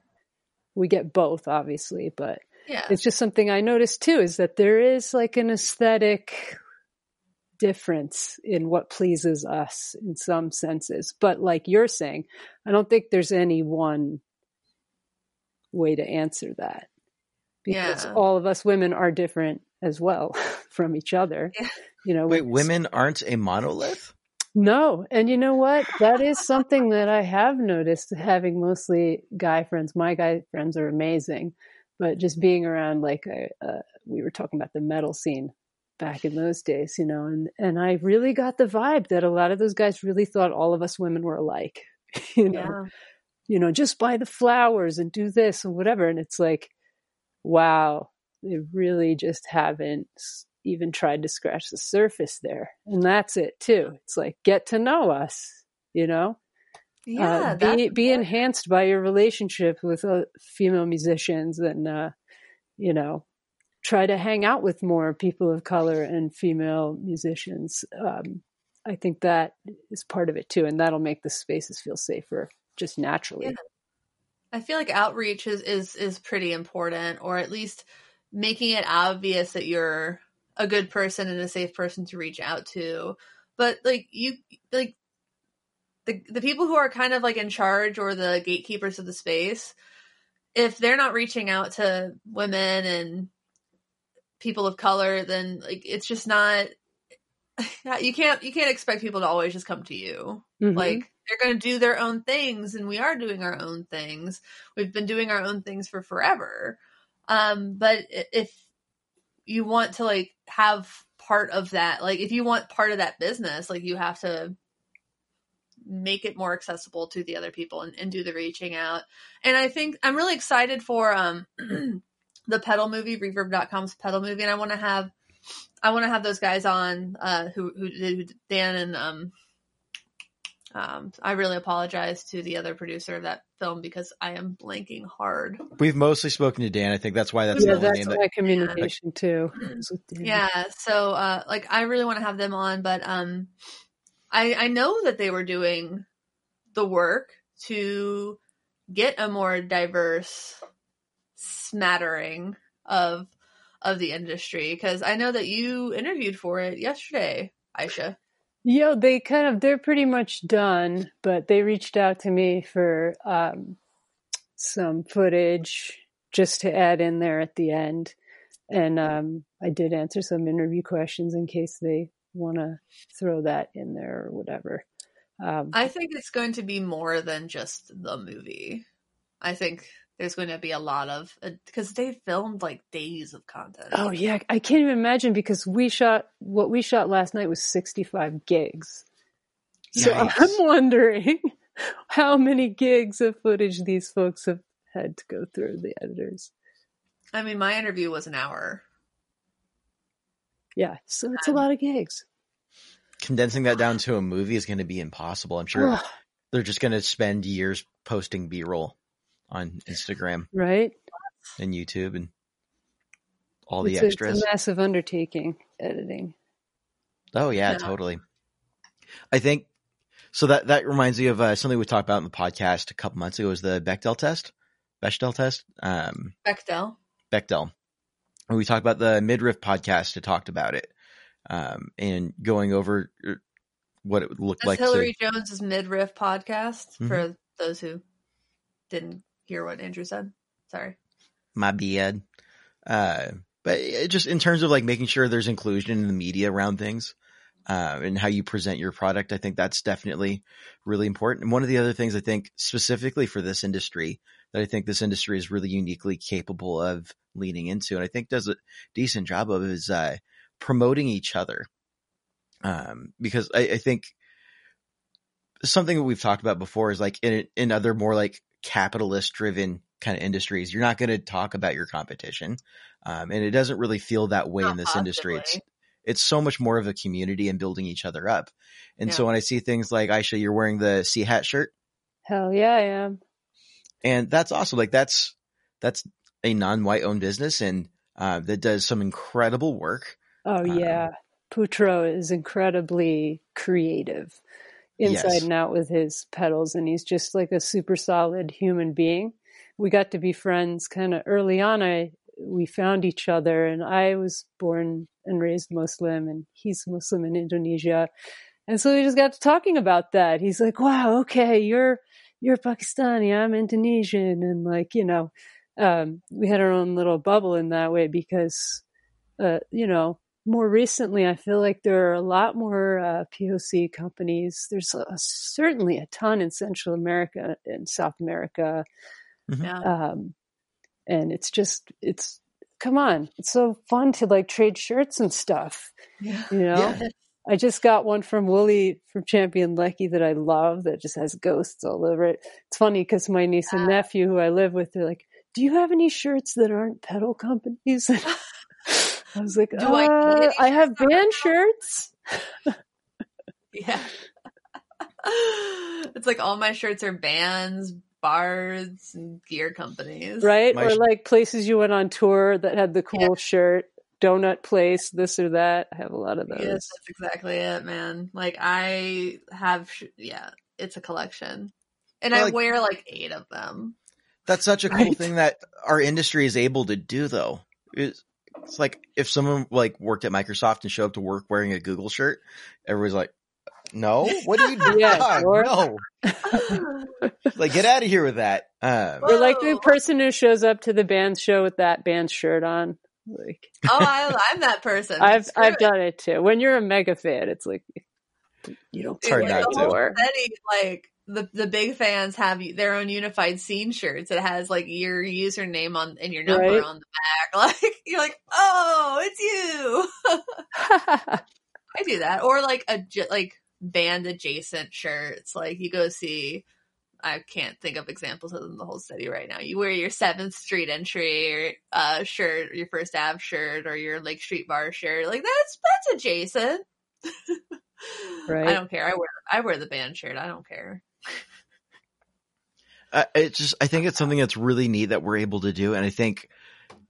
we get both, obviously, but Yeah. it's just something I noticed too is that there is like an aesthetic difference in what pleases us in some senses. But like you're saying, I don't think there's any one way to answer that because Yeah. all of us women are different as well from each other. Yeah. You know, Wait, women aren't a monolith? no, and you know what? That is something that I have noticed having mostly guy friends. My guy friends are amazing, but just being around, like uh, uh, we were talking about the metal scene back in those days, you know, and and I really got the vibe that a lot of those guys really thought all of us women were alike, you know, Yeah. you know, just buy the flowers and do this and whatever, and it's like, wow, they really just haven't even tried to scratch the surface there. And that's it too. It's like, get to know us, you know? Yeah. uh, be, be enhanced by your relationship with uh, female musicians and, uh, you know, try to hang out with more people of color and female musicians. Um, I think that is part of it too. And that'll make the spaces feel safer just naturally. Yeah. I feel like outreach is, is is pretty important, or at least making it obvious that you're a good person and a safe person to reach out to. But like you, like the the people who are kind of like in charge or the gatekeepers of the space, if they're not reaching out to women and people of color, then like it's just not. You can't you can't expect people to always just come to you Mhm. like they're going to do their own things and we are doing our own things we've been doing our own things for forever um but if you want to like have part of that like if you want part of that business like you have to make it more accessible to the other people and, and do the reaching out and i think i'm really excited for um the pedal movie reverb.com's pedal movie and i want to have i want to have those guys on uh who who did dan and um um, I really apologize to the other producer of that film because I am blanking hard. We've mostly spoken to Dan. I think that's why that's yeah, the only that's name that my communication too. is with Dan. Yeah, so uh, like I really want to have them on, but um, I I know that they were doing the work to get a more diverse smattering of of the industry because I know that you interviewed for it yesterday, Aisha. Yo, they kind of they're pretty much done, but they reached out to me for um, some footage just to add in there at the end, and um, I did answer some interview questions in case they want to throw that in there or whatever. Um, I think it's going to be more than just the movie. I think there's going to be a lot of because they filmed like days of content. oh yeah, I can't even imagine because we shot what we shot last night was sixty five gigs. So Yikes. I'm wondering how many gigs of footage these folks have had to go through the editors. I mean, my interview was an hour. Yeah, so it's a lot of gigs. condensing that down to a movie is going to be impossible. I'm sure Ugh, they're just going to spend years posting B-roll on Instagram right? and YouTube and all the it's, a, it's extras. a massive undertaking editing. Oh yeah, Yeah. totally. I think so. That that reminds me of uh, something we talked about in the podcast a couple months ago. Was the Bechdel test, Bechdel test, um, Bechdel. Bechdel. We talked about the midriff podcast. It talked about it, um, and going over uh, what it looked That's like. to- Hillary Jones's midriff podcast Mhm. for those who didn't hear what Andrew said. Sorry. my bad. Uh, but just in terms of like making sure there's inclusion in the media around things, uh, and how you present your product, I think that's definitely really important. And one of the other things I think specifically for this industry that I think this industry is really uniquely capable of leaning into, and I think does a decent job of is, uh, promoting each other. Um, because I, I think something that we've talked about before is like in, in other more like capitalist driven kind of industries, you're not going to talk about your competition. Um, and it doesn't really feel that way Not in this industry. It's. It's so much more of a community and building each other up. And so when I see things like Aisha, you're wearing the Sea Hat shirt Hell yeah, I am. and that's awesome. Like that's, that's a non-white owned business and, uh, that does some incredible work. Oh Um, yeah, Putro is incredibly creative, inside Yes. and out with his pedals, and he's just like a super solid human being. We got to be friends kind of early on. I we found each other, and I was born and raised Muslim, and he's Muslim in Indonesia, and so we just got to talking about that. He's like, "Wow, okay, you're you're Pakistani, I'm Indonesian," and like you know, um, we had our own little bubble in that way because, uh, you know, more recently, I feel like there are a lot more uh, POC companies. There's a, certainly a ton in Central America and South America. Mhm. Yeah. Um, and it's just, it's, come on, it's so fun to like trade shirts and stuff, Yeah. you know? Yeah. I just got one from Wooly from Champion Leccy that I love that just has ghosts all over it. It's funny because my niece and nephew who I live with, they're like, do you have any shirts that aren't pedal companies? I was like, Do I uh, need I have shirts that are band shirts. Yeah. it's like all my shirts are bands, bars, and gear companies. right? My or sh- like places you went on tour that had the cool Yeah. shirt, donut place, this or that. I have a lot of those. Yes, that's exactly it, man. Like I have, sh- yeah, it's a collection, and Well, I like- wear like eight of them. That's such a cool Right. thing that our industry is able to do though. It's, it's like if someone like worked at Microsoft and showed up to work wearing a Google shirt, everybody's like, no, what are you doing? Yeah, sure. no, like get out of here with that. Um, Or like the person who shows up to the band show with that band shirt on. Like oh, I, I'm that person. I've Screw I've it. done it too. When you're a mega fan, it's like you don't It's hard care like, not to. whole like the the big fans have their own unified scene shirts. It has like your username on and your number Right. on the back. Like you're like, oh, it's you. I do that, or like a like band adjacent shirts. Like you go see. I can't think of examples other than the whole city right now. You wear your Seventh Street entry uh, shirt, your First Ave shirt, or your Lake Street Bar shirt. Like that's that's adjacent. Right. I don't care. I wear I wear the band shirt. I don't care. uh, it's just I think it's something that's really neat that we're able to do, and I think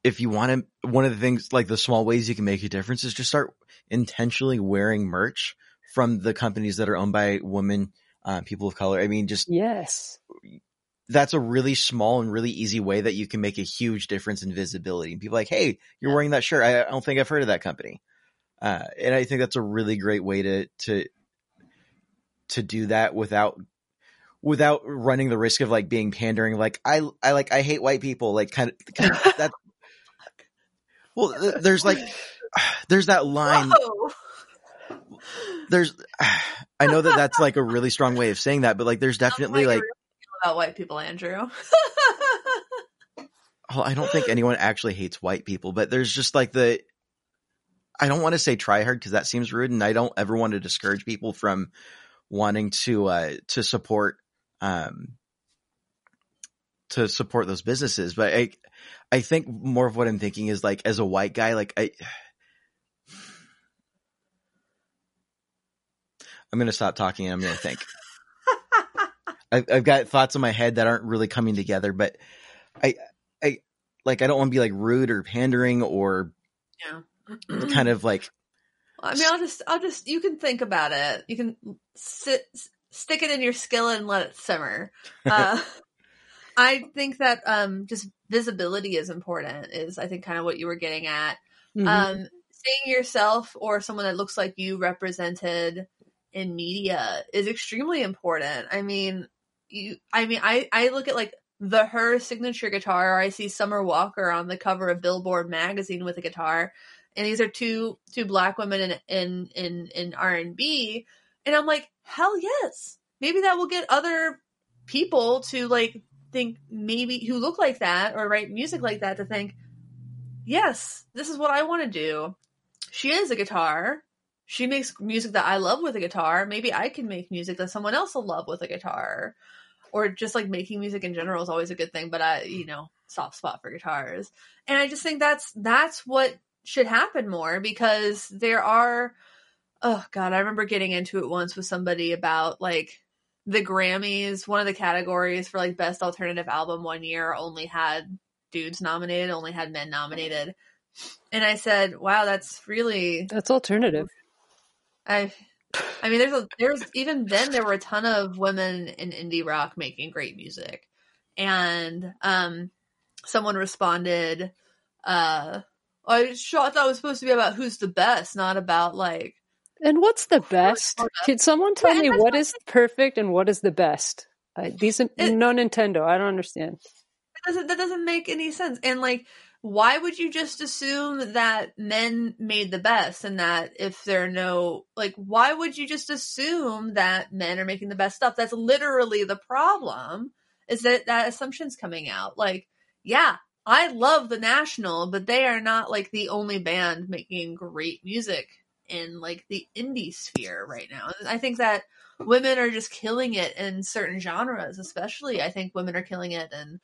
if you want to, one of the things like the small ways you can make a difference is just start intentionally wearing merch from the companies that are owned by women, uh, people of color. I mean, just yes. that's a really small and really easy way that you can make a huge difference in visibility. And people like, hey, you're Yeah. wearing that shirt. I, I don't think I've heard of that company. Uh, and I think that's a really great way to to to do that without without running the risk of like being pandering. Like I I like I hate white people. Like kind of, kind of that. Well, th- there's like there's that line. Whoa. There's I know that that's like a really strong way of saying that, but like there's Tell me how definitely like about white people, Andrew. Oh, I don't think anyone actually hates white people, but there's just like the I don't want to say try hard because that seems rude, and I don't ever want to discourage people from wanting to uh to support um to support those businesses. But I I think more of what I'm thinking is like as a white guy, like I I'm gonna stop talking and I'm gonna think. I've, I've got thoughts in my head that aren't really coming together, but I, I, like, I don't want to be like rude or pandering or yeah. kind of like, I mean, I'll just, I'll just, you can think about it. You can sit, stick it in your skillet and let it simmer. Uh, I think that, um, just visibility is important is I think kind of what you were getting at. Mhm. Um, seeing yourself or someone that looks like you represented in media is extremely important. I mean, you, I mean, I, I look at like the H.E.R. signature guitar. Or I see Summer Walker on the cover of Billboard magazine with a guitar, and these are two two black women in in in in R and B, and I'm like, hell yes, maybe that will get other people to like think maybe who look like that or write music like that to think, yes, this is what I want to do. She is a guitar. She makes music that I love with a guitar. Maybe I can make music that someone else will love with a guitar. Or just like making music in general is always a good thing, but I, you know, soft spot for guitars. And I just think that's that's what should happen more because there are oh god, I remember getting into it once with somebody about like the Grammys, one of the categories for like best alternative album one year only had dudes nominated, only had men nominated. And I said, "Wow, that's really That's alternative. I I mean there's a there's even then there were a ton of women in indie rock making great music. And um someone responded Uh, I, thought it was supposed to be about who's the best, not about like And what's the best? Can someone tell me what is perfect and what is the best? I, these It- no Nintendo. I don't understand. that doesn't that doesn't make any sense. And like, why would you just assume that men made the best and that if there are no like, why would you just assume that men are making the best stuff? That's literally the problem. Is that that assumption's coming out? Like, yeah, I love the National, but they are not like the only band making great music in like the indie sphere right now. I think that women are just killing it in certain genres, especially. I think women are killing it in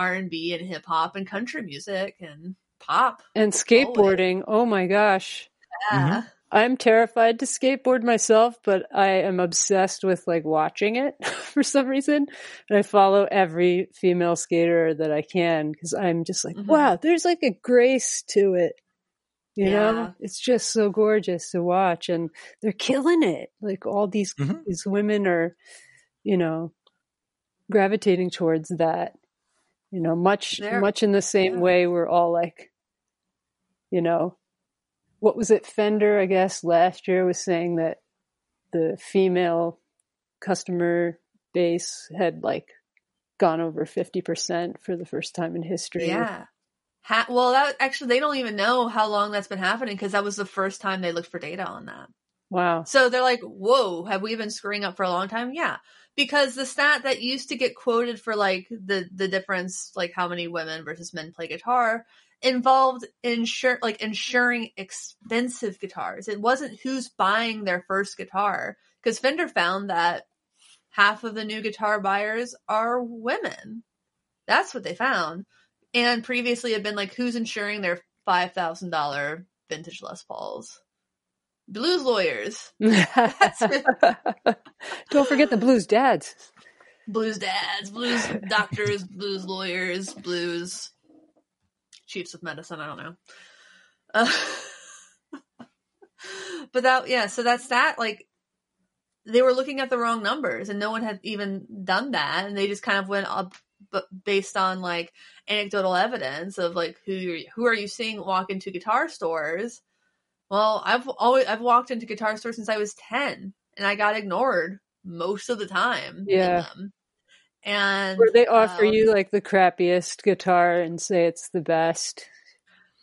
R and B and hip hop and country music and pop. And skateboarding. Oh my gosh. Yeah. I'm terrified to skateboard myself, but I am obsessed with like watching it for some reason. And I follow every female skater that I can because I'm just like, Mhm. wow, there's like a grace to it. You Yeah. know, it's just so gorgeous to watch and they're killing it. Like all these, Mhm. these women are, you know, gravitating towards that, you know, much, They're- much in the same yeah. way we're all like, you know, what was it fender i guess last year was saying that the female customer base had like gone over 50% for the first time in history Yeah. Ha- well, that actually they don't even know how long that's been happening because that was the first time they looked for data on that. wow So they're like, "Whoa, have we been screwing up for a long time?" Yeah, because the stat that used to get quoted for like the the difference, like how many women versus men play guitar, involved insure like insuring expensive guitars. It wasn't who's buying their first guitar because Fender found that half of the new guitar buyers are women. That's what they found. And previously had been like who's insuring their five thousand dollar vintage Les Pauls. Blues lawyers. don't forget the blues dads blues dads, blues doctors, blues lawyers, blues chiefs of medicine. I don't know. Uh, but that, yeah, so that's that. Like, they were looking at the wrong numbers, and no one had even done that, and they just kind of went up, but based on like anecdotal evidence of like who you're, who are you seeing walk into guitar stores. Well, I've always I've walked into guitar stores since I was ten, and I got ignored most of the time. in Yeah. them. And where they offer um, you like the crappiest guitar and say it's the best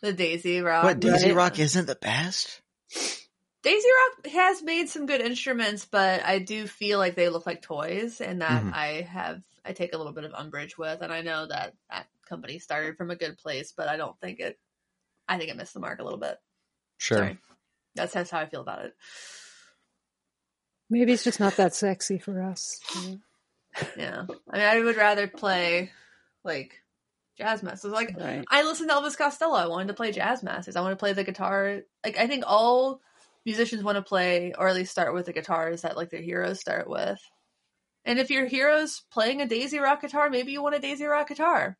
the Daisy Rock. What Daisy right. Rock isn't the best? Daisy Rock has made some good instruments, but I do feel like they look like toys, and that Mhm. I have I take a little bit of umbrage with. And I know that that company started from a good place, but I don't think it. I think it missed the mark a little bit. Sure. Sorry, that's that's how I feel about it. maybe it's just not that sexy for us you? Yeah, I mean, I would rather play like Jazzmasters. Like right I listened to Elvis Costello. I wanted to play Jazzmasters. I want to play the guitar. Like I think all musicians want to play, or at least start with the guitars that like their heroes start with. And if your hero's playing a Daisy Rock guitar, maybe you want a Daisy Rock guitar,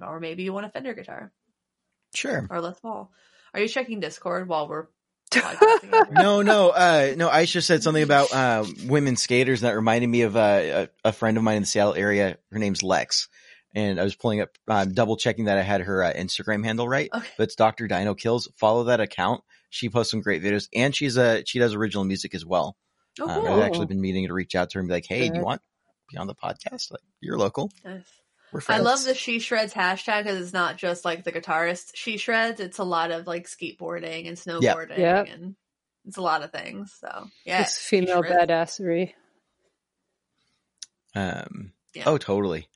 or maybe you want a Fender guitar Sure. or Les Paul. Are you checking Discord while we're? No, no, uh, no. Aisha said something about uh, women skaters that reminded me of uh, a, a friend of mine in the Seattle area. Her name's Lex, and I was pulling up, um, double checking that I had her uh, Instagram handle right. Okay. But it's Dr. Dino Kills. Follow that account. She posts some great videos, and she's a she does original music as well. Oh, Um, cool. I've actually been meaning to reach out to her and be like, "Hey, do you want to be on the podcast? Like, you're local. Nice. We're I love the She Shreds hashtag because it's not just like the guitarist She Shreds. It's a lot of like skateboarding and snowboarding Yep. and it's a lot of things. So yeah, Just female badassery Um, Yeah. Oh, totally.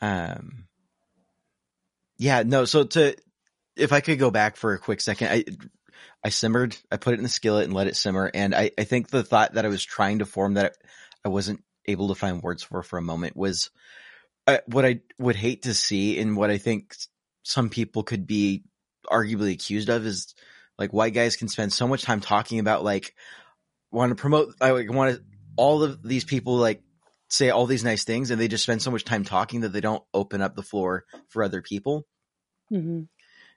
Um, yeah, no. So to, if I could go back for a quick second, I, I simmered, I put it in the skillet and let it simmer. And I, I think the thought that I was trying to form that I wasn't able to find words for for a moment was what I would hate to see and what I think some people could be arguably accused of is like white guys can spend so much time talking about like want to promote, I like, want to, all of these people like say all these nice things and they just spend so much time talking that they don't open up the floor for other people. Mm-hmm.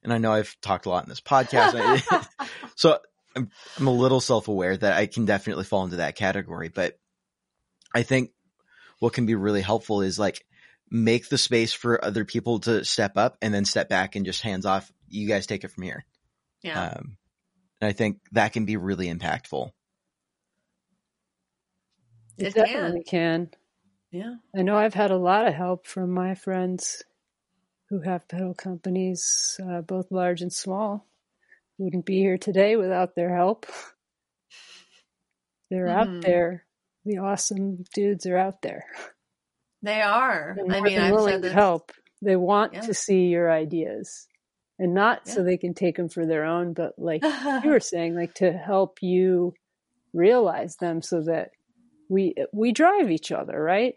And I know I've talked a lot in this podcast. So I'm, I'm a little self-aware that I can definitely fall into that category, but I think what can be really helpful is like make the space for other people to step up and then step back and just hands off. You guys take it from here. Yeah. Um, and I think that can be really impactful. It, It can. definitely can. yeah. I know I've had a lot of help from my friends who have pedal companies, uh, both large and small. Wouldn't be here today without their help. They're Mhm. out there. The awesome dudes are out there. They are. I mean, I've willing said to help. They want Yeah. to see your ideas, and not so they can take them for their own, but like you were saying, like to help you realize them, so that we we drive each other, right?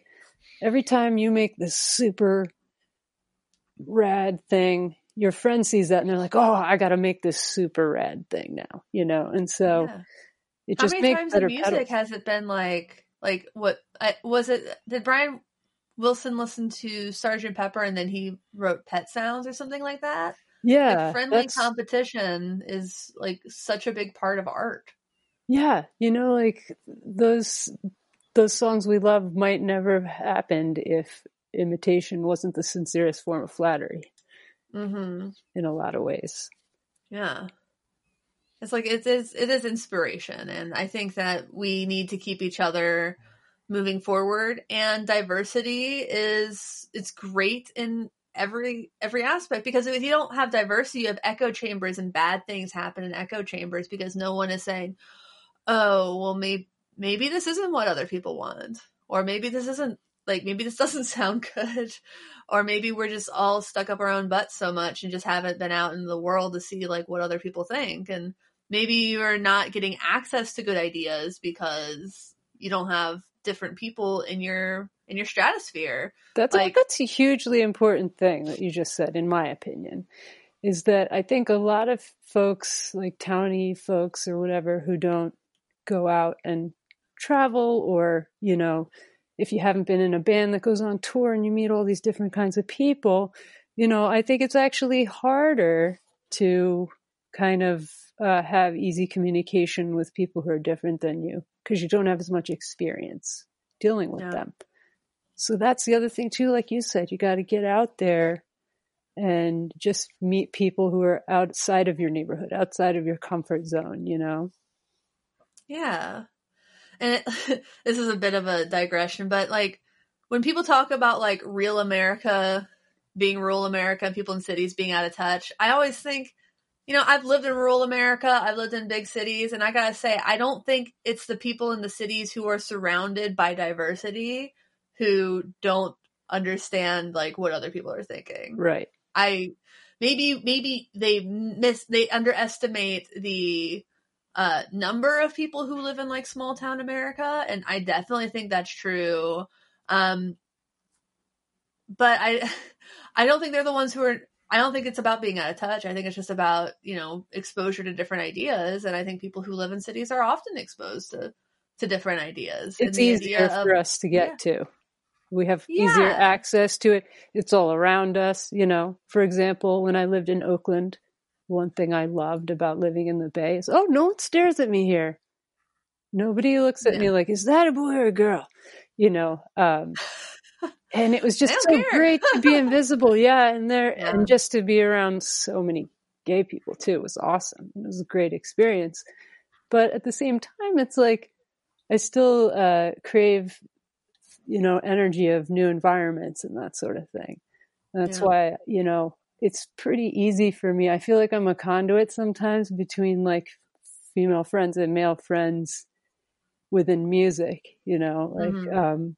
Every time you make this super rad thing, your friend sees that and they're like, "Oh, I got to make this super rad thing now," you know. And so Yeah. it How just many makes times better in music pedals. has it been like like what I, was it? Did Brian Wilson listened to Sergeant Pepper and then he wrote Pet Sounds or something like that? Yeah, like friendly that's- competition is like such a big part of art. Yeah, you know, like those those songs we love might never have happened if imitation wasn't the sincerest form of flattery Mm-hmm. in a lot of ways. Yeah. It's like it is it is inspiration and I think that we need to keep each other moving forward. And diversity is it's great in every every aspect because if you don't have diversity you have echo chambers and bad things happen in echo chambers because no one is saying oh well maybe maybe this isn't what other people want or maybe this isn't like maybe this doesn't sound good or maybe we're just all stuck up our own butts so much and just haven't been out in the world to see like what other people think. And maybe you're not getting access to good ideas because you don't have different people in your in your stratosphere. That's Like- that's a hugely important thing that you just said, in my opinion, is that I think a lot of folks, like towny folks or whatever, who don't go out and travel, or you know, if you haven't been in a band that goes on tour and you meet all these different kinds of people, you know, I think it's actually harder to kind of uh, have easy communication with people who are different than you because you don't have as much experience dealing with them. So that's the other thing too, like you said, you got to get out there and just meet people who are outside of your neighborhood, outside of your comfort zone, you know? Yeah. And it, this is a bit of a digression, but like when people talk about like real America being rural America and people in cities being out of touch, I always think, you know, I've lived in rural America, I've lived in big cities, and I gotta say, I don't think it's the people in the cities who are surrounded by diversity who don't understand like what other people are thinking. Right. I maybe maybe they miss they underestimate the uh number of people who live in like small town America and I definitely think that's true. Um but I I don't think they're the ones who are I don't think it's about being out of touch. I think it's just about, you know, exposure to different ideas and I think people who live in cities are often exposed to to different ideas. It's easier idea of- for us to get yeah. to. We have easier access to it. It's all around us, you know. For example, when I lived in Oakland, one thing I loved about living in the Bay is, oh, no one stares at me here. Nobody looks at Yeah. me like, is that a boy or a girl? You know, um, and it was just so care. great to be invisible. Yeah. And there, Yeah. and just to be around so many gay people too was awesome. It was a great experience. But at the same time, it's like, I still uh, crave, you know, energy of new environments and that sort of thing. That's Yeah. why, you know, it's pretty easy for me. I feel like I'm a conduit sometimes between like female friends and male friends within music, you know, like, Mhm. um,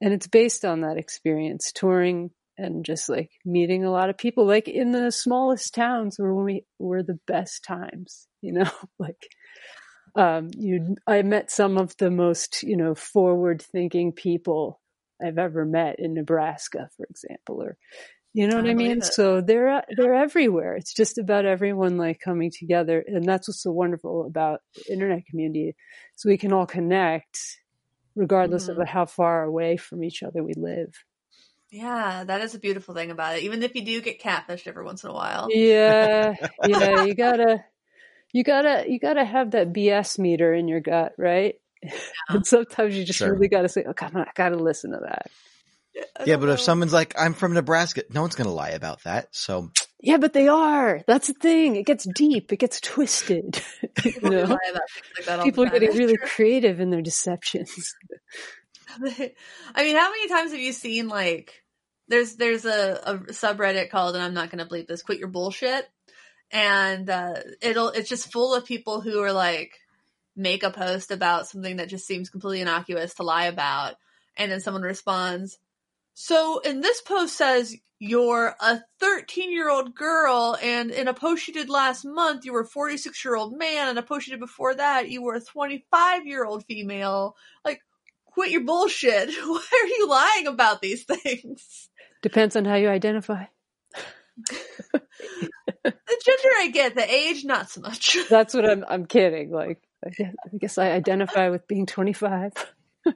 and it's based on that experience touring and just like meeting a lot of people, like in the smallest towns where we were the best times, you know, like, um, you, I met some of the most, you know, forward thinking people I've ever met in Nebraska, for example, or, you know what I I, mean? it. So they're, they're everywhere. It's just about everyone like coming together. And that's what's so wonderful about the internet community. So we can all connect regardless Mhm. of how far away from each other we live. Yeah, that is a beautiful thing about it. Even if you do get catfished every once in a while. Yeah. Yeah. You gotta, you gotta, you gotta have that BS meter in your gut, right? and sometimes you just Sure. really gotta say, oh, come on, I gotta listen to that. I Yeah, don't but if someone's like, I'm from Nebraska, no one's going to lie about that. So Yeah, but they are. That's the thing. It gets deep. It gets twisted. People do know? lie about like People are getting really creative in their deceptions. I mean, how many times have you seen like there's there's a, a subreddit called and I'm not gonna bleep this, quit your bullshit. And uh it'll it's just full of people who are like make a post about something that just seems completely innocuous to lie about. And then someone responds, So and this post says you're a 13 year old girl and in a post you did last month you were a 46 year old man and a post you did before that you were a 25 year old female like quit your bullshit why are you lying about these things Depends on how you identify. the gender i get the age not so much That's what I'm. I'm kidding. Like, I guess I, guess I identify with being 25.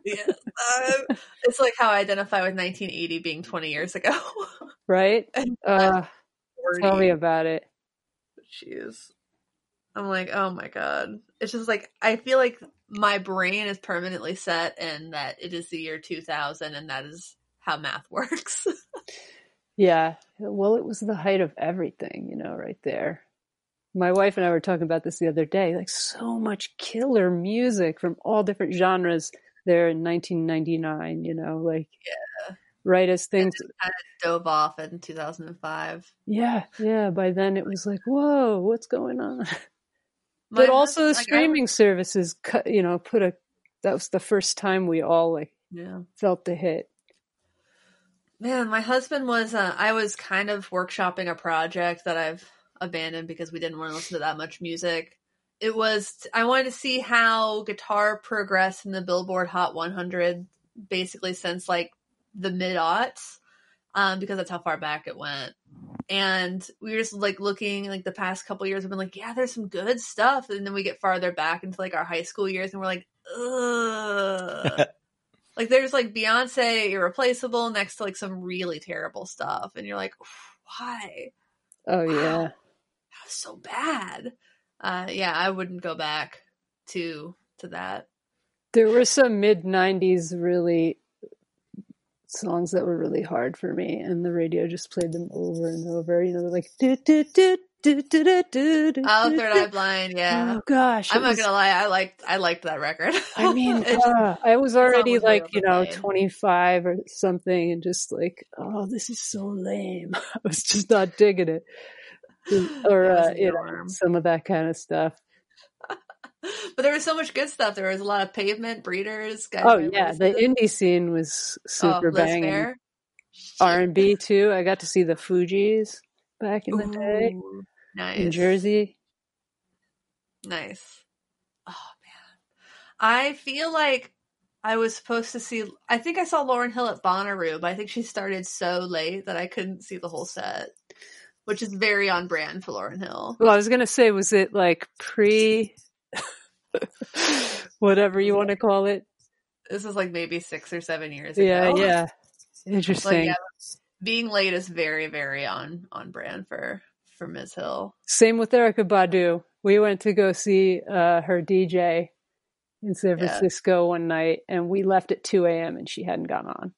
Yeah. Um, it's like how i identify with 1980 being 20 years ago Right? Uh, tell me about it. Jeez. I'm like, oh my god. It's just like I feel like my brain is permanently set and that it is the year 2000 and that is how math works. Yeah. Well, it was the height of everything, you know, right there. My wife and I were talking about this the other day. Like, so much killer music from all different genres there in 1999, you know, like, Yeah. right as things, kind of Dove off in 2005. yeah, yeah. By then it was like, whoa, what's going on? But also the husband- like, streaming services, cut, you know, put a, that was the first time we all like yeah. felt the hit. Man, my husband was uh, I was kind of workshopping a project that I've abandoned because we didn't want to listen to that much music. It was I wanted to see how guitar progressed in the Billboard Hot 100 basically since like the mid aughts, um, because that's how far back it went. And we were just like looking like the past couple years. We've been like, yeah, there's some good stuff, and then we get farther back into like our high school years, and we're like, ugh. Like there's like Beyonce irreplaceable next to like some really terrible stuff, and you're like, why? Oh, yeah. Wow. That was so bad uh, yeah, I wouldn't go back to to that. There were some mid '90s really songs that were really hard for me, and the radio just played them over and over. You know, they're like do do do. Do, do, do, do, do, oh, Third Eye Blind, yeah. Oh gosh, I'm was... not gonna lie, I liked I liked that record. I mean, uh, I was already like you know 25 or something, and just like, oh, this is so lame. I was just not digging it. Or, uh, you know, some of that kind of stuff. but there was so much good stuff. There was a lot of pavement breeders. Guys Oh, yeah. The indie scene was super oh, banging. R&B too. I got to see the Fugees back in the day nice. in Jersey. Nice. Oh man. I feel like I was supposed to see I think I saw Lauryn Hill at Bonnaroo, but I think she started so late that I couldn't see the whole set. Which is very on brand for Lauryn Hill. Well, I was gonna say, was it like pre, whatever you want to call it? This is like maybe six or seven years ago. Yeah, yeah. Like, Interesting. yeah, being late is very, very on on brand for for Ms. Hill. Same with Erykah Badu. We went to go see uh, her DJ in San Yeah. Francisco one night, and we left at two a.m. and she hadn't gone on.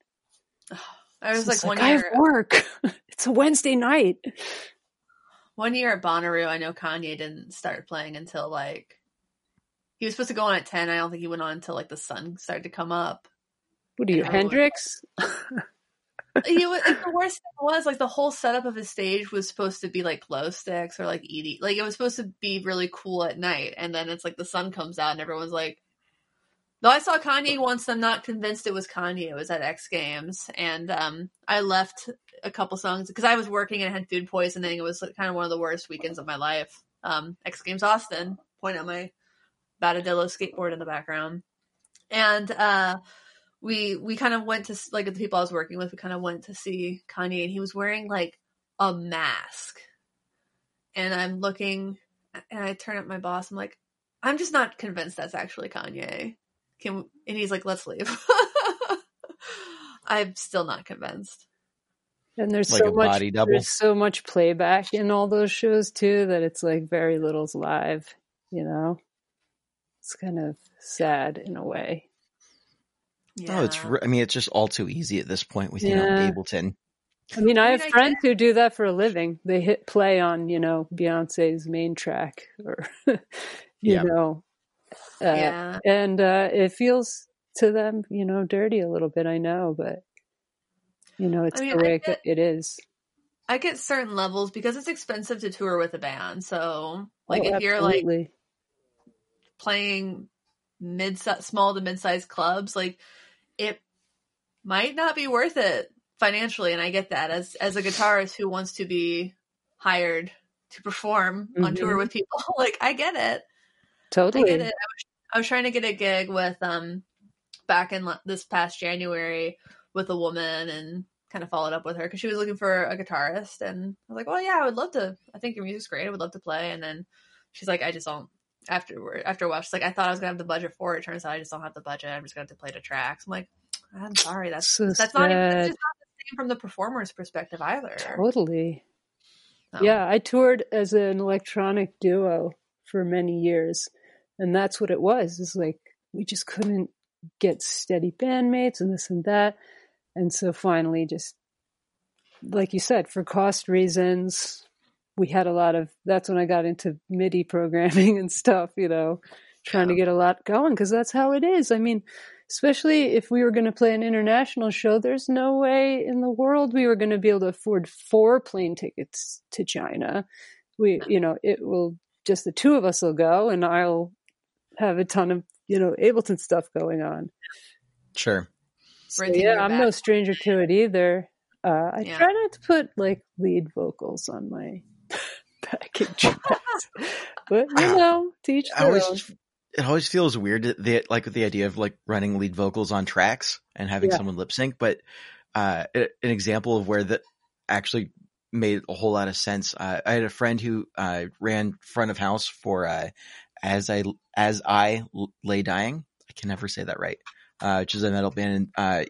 I was It's like one I have work. it's a Wednesday night. one year at Bonnaroo, I know Kanye didn't start playing until like he was supposed to go on at ten. I don't think he went on until like the sun started to come up. What are you, Hendrix? he was like, the worst thing was like the whole setup of his stage was supposed to be like glow sticks or like ED like it was supposed to be really cool at night and then it's like the sun comes out and everyone's like though I saw Kanye once I'm not convinced it was Kanye it was at X Games and um I left a couple songs because I was working and I had food poisoning it was kind of one of the worst weekends of my life um X Games Austin point out my Batadillo skateboard in the background and uh we we kind of went to like the people I was working with. We kind of went to see Kanye, and he was wearing like a mask. And I'm looking, and I turn at my boss. I'm like, I'm just not convinced that's actually Kanye. Can and he's like, let's leave. I'm still not convinced. And there's Like so much body double. there's so much playback in all those shows too that it's like very little's live, you know. It's kind of sad in a way. Yeah. Oh, it's. re- I mean, it's just all too easy at this point with you know Ableton. I mean, I I have I friends who do that for a living. They hit play on, you know, Beyonce's main track or, you Yeah. know, uh, yeah. and uh, it feels to them, you know, dirty a little bit. I know, but you know, it's I mean, the way get- it is. I get certain levels because it's expensive to tour with a band. So, like, Oh, if you're like playing mid small to mid sized clubs, like it might not be worth it financially. And I get that as as a guitarist who wants to be hired to perform on tour Mhm. with people. Like I get it. I totally. get it. I was, I was trying to get a gig with um back in this past January with a woman and kind of followed up with her because she was looking for a guitarist and I was like, well, yeah, I would love to. I think your music's great. I would love to play. And then she's like, I just don't. Afterward, after a while, she's like, I thought I was gonna have the budget for it. Turns out I just don't have the budget. I'm just gonna have to play the tracks. I'm like, I'm sorry. That's So that's not even. Just not the same from the performer's perspective either. Totally. So, Yeah, I toured as an electronic duo for many years, and that's what it was. It's like we just couldn't get steady bandmates and this and that, and so finally, just like you said, for cost reasons, we had a lot of. That's when I got into MIDI programming and stuff. You know, trying to get a lot going because that's how it is. I mean. Especially if we were going to play an international show, there's no way in the world we were going to be able to afford four plane tickets to China. We, you know, it will just the two of us will go, and I'll have a ton of you know Ableton stuff going on. Sure. So, yeah, I'm back- no stranger to it either. Uh, I Yeah. try not to put like lead vocals on my backing tracks, but you know, teach I their own. always it always feels weird that the like with the idea of like running lead vocals on tracks and having Yeah. someone lip sync, but uh, an example of where that actually made a whole lot of sense. Uh, I had a friend who uh, ran front of house for uh, as I as I lay dying. I can never say that right. Uh, which is a metal band. And, uh,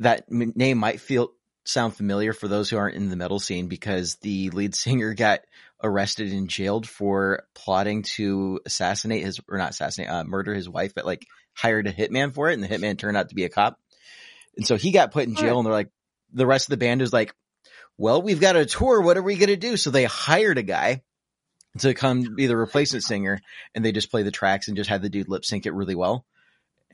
that m- name might feel sound familiar for those who aren't in the metal scene because the lead singer got arrested and jailed for plotting to assassinate his or not assassinate uh, murder his wife but like hired a hitman for it and the hitman turned out to be a cop and so he got put in jail and they're like the rest of the band is like well we've got a tour what are we going to do so they hired a guy to come be the replacement singer and they just play the tracks and just had the dude lip sync it really well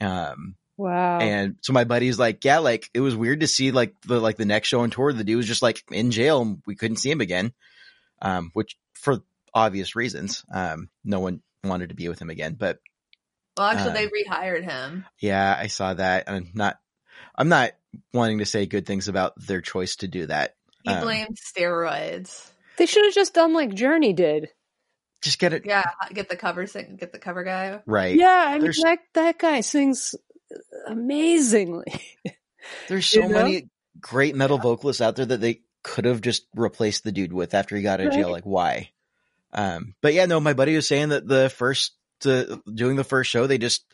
um Wow. and so my buddy's like, yeah, like it was weird to see like the like the next show on tour, the dude was just like in jail and we couldn't see him again. Um, which for obvious reasons, um, no one wanted to be with him again. But Well, actually, Uh, they rehired him. yeah, I saw that. I'm not, I'm not wanting to say good things about their choice to do that. He um, blamed steroids. they should have just done like Journey did. Just get it Yeah, get the cover sing, get the cover guy. right. Yeah, I mean There's- that that guy sings amazingly. There's You so know? many great metal vocalists out there that they could have just replaced the dude with after he got out of jail. Like, why? Um, but yeah, no, my buddy was saying that the first, uh, doing the first show, they just,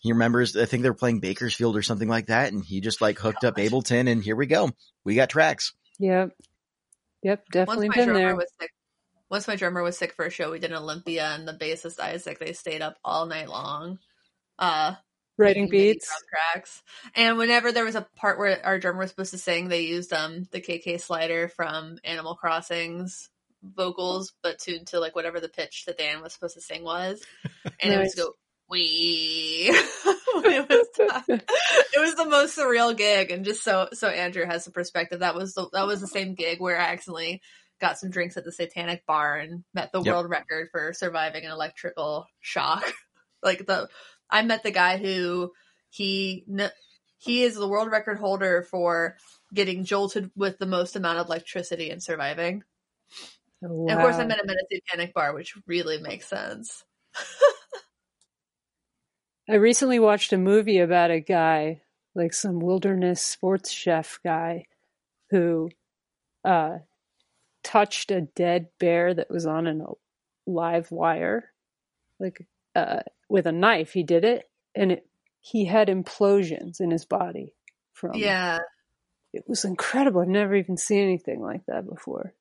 he remembers, I think they were playing Bakersfield or something like that. And he just like hooked up Ableton and here we go. We got tracks. Yep. Yep, Once definitely my been drummer there. was sick. Once my drummer was sick for a show, we did an Olympia, and the bassist Isaac. They stayed up all night long, uh, Writing beats. tracks. And whenever there was a part where our drummer was supposed to sing, they used um the KK slider from Animal Crossing's vocals, but tuned to like whatever the pitch that Dan was supposed to sing was, and it Nice. would go we. it was it was the most surreal gig, and just so so Andrew has some perspective. That was the that was the same gig where I accidentally got some drinks at the Satanic Bar and met the Yep. world record for surviving an electrical shock. like the I met the guy who he he is the world record holder for getting jolted with the most amount of electricity and surviving. Oh, And of course, I wow. met him at a Satanic Bar, which really makes sense. I recently watched a movie about a guy, like some wilderness sports chef guy, who uh, touched a dead bear that was on a live wire, like uh, with a knife. He did it, and it, he had implosions in his body from. Yeah, it was incredible. I've never even seen anything like that before.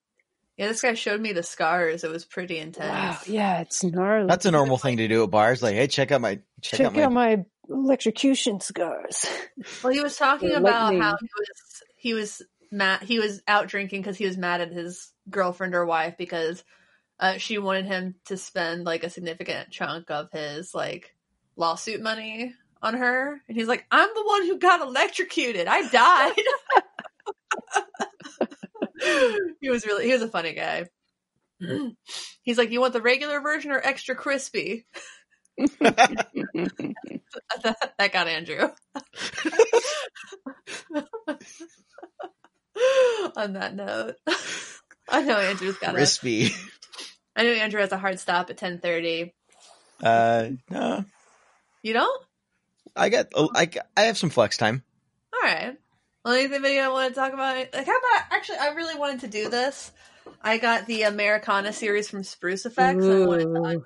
yeah. This guy showed me the scars. It was pretty intense. Wow, yeah, it's gnarly. That's a normal thing to do at bars. Like, hey, check out my, check, check out my, out my electrocution scars. Well, he was talking about lightning. how he was he was mad. He was out drinking because he was mad at his girlfriend or wife because uh, she wanted him to spend like a significant chunk of his like lawsuit money on her, and he's like, "I'm the one who got electrocuted. I died." he was really he was a funny guy. He's like, "You want the regular version or extra crispy?" that got Andrew. On that note, I know Andrew's got a. Crispy. I know Andrew has a hard stop at ten thirty. Uh, no, You don't? I got. oh, I I have some flex time. All right. Well, anything video I want to talk about? Like, how about actually? I really wanted to do this. I got the Americana series from Spruce Effects. I wanted to unbox it.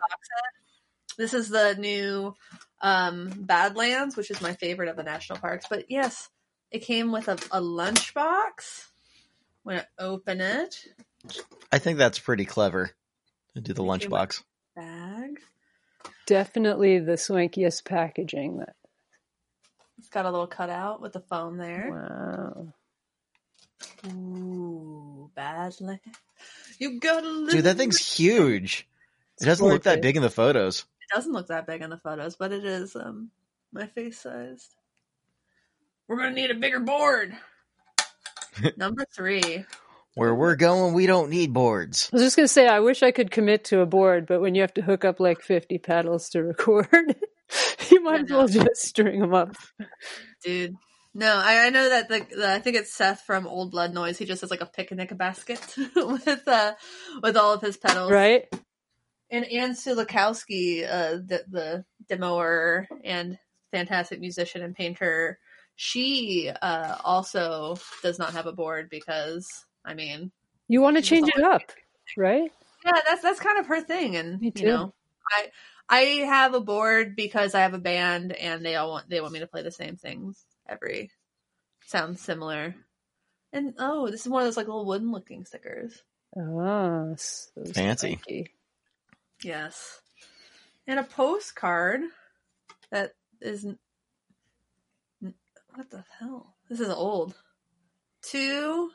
This is the new um, Badlands, which is my favorite of the national parks. But yes, it came with a, a lunchbox. I'm gonna open it. I think that's pretty clever to do the Okay, lunchbox. Bag. Definitely the swankiest packaging. That It's got a little cutout with the foam there. wow. Ooh, Badlands. You gotta live. Dude, that thing's huge. It doesn't look that big in the photos. It doesn't look that big in the photos, but it is um my face sized. We're gonna need a bigger board. Number three. Where we're going, we don't need boards. I was just gonna say, I wish I could commit to a board, but when you have to hook up like fifty pedals to record, you might as well just string them up. Dude. No, I, I know that the, the I think it's Seth from Old Blood Noise. He just has like a picnic basket with uh with all of his pedals. Right? And Anne Sulikowski, uh the the demoer and fantastic musician and painter, she uh also does not have a board because I mean You want to change it always- up, right? yeah that's that's kind of her thing and Me you know i i have a board because i have a band and they all want they want me to play the same things every sounds similar and oh this is one of those like little wooden looking stickers Ah, so Fancy. swanky. yes and a postcard that is what the hell this is old two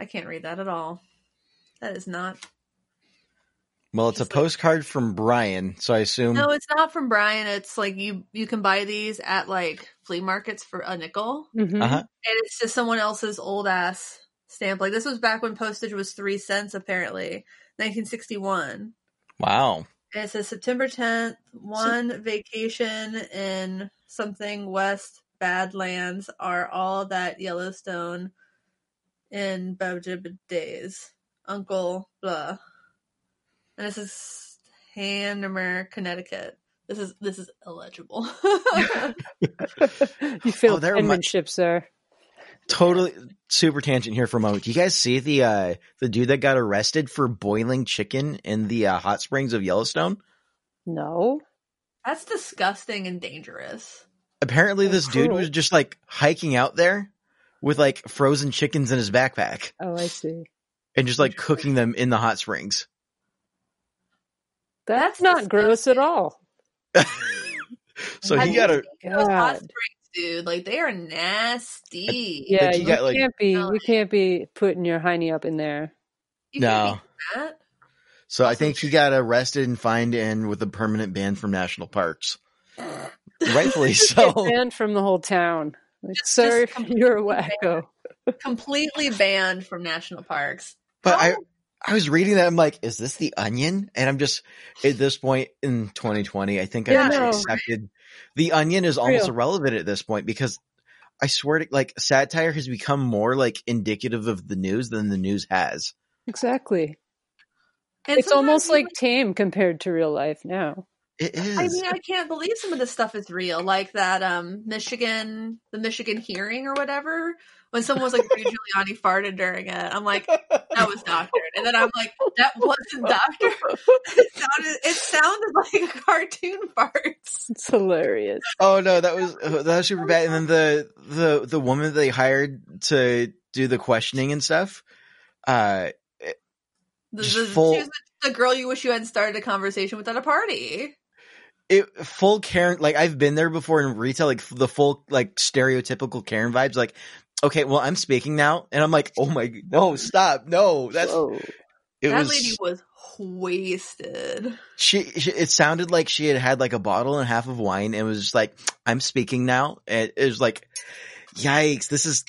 i can't read that at all that is not Well, it's a Just like- postcard from Brian, so I assume. No, it's not from Brian. It's like you you can buy these at like flea markets for a nickel, Mhm. Uh-huh. and it's just someone else's old ass stamp. Like this was back when postage was three cents, apparently, 1961. Wow. And it says September 10th, one vacation in something West Badlands are all that Yellowstone in Bajib days. Uncle blah. And this is Hanover, Connecticut. This is this is illegible. you feel Oh, there mi- penmanship, sir. Totally super tangent here for a moment. Do you guys see the uh the dude that got arrested for boiling chicken in the uh, hot springs of Yellowstone? No. That's disgusting and dangerous. Apparently this dude was just like hiking out there with like frozen chickens in his backpack Oh, I see. and just like cooking them in the hot springs. That's, That's not gross at all. so Have he got a hot God. springs, dude. Like they are nasty. Yeah, you got, like- can't be. No. You can't be putting your hiney up in there. You No. can't that. so I think he got arrested and fined and with a permanent ban from national parks. Rightfully so. banned from the whole town. Like, Just- sorry, just you're a completely wacko. Completely banned from national parks. But I How- I was reading that I'm like, is this the onion? And I'm just at this point in 2020, I think Yeah, I've no. accepted the onion is almost Real. irrelevant at this point because I swear to like satire has become more like indicative of the news than the news has. Exactly. and it's almost like tame compared to real life now. It is. I mean, I can't believe some of this stuff is real. Like that um Michigan, the Michigan hearing or whatever, when someone was like, Rudy Giuliani farted during it. I'm like, that was doctored. And then I'm like, that wasn't doctored. It sounded, it sounded like a cartoon farts. It's hilarious. oh no, that was that was super bad. And then the the the woman they hired to do the questioning and stuff. Uh, The, the, full- she was the girl you wish you hadn't started a conversation with at a party. It full Karen. Like I've been there before in retail, like the full like stereotypical Karen vibes. Like, okay, well I'm speaking now, and I'm like, oh my, no, stop, no, that's Whoa. it that was. lady was wasted. she, she it sounded like she had had like a bottle and a half of wine and was just like i'm speaking now and it was like yikes this is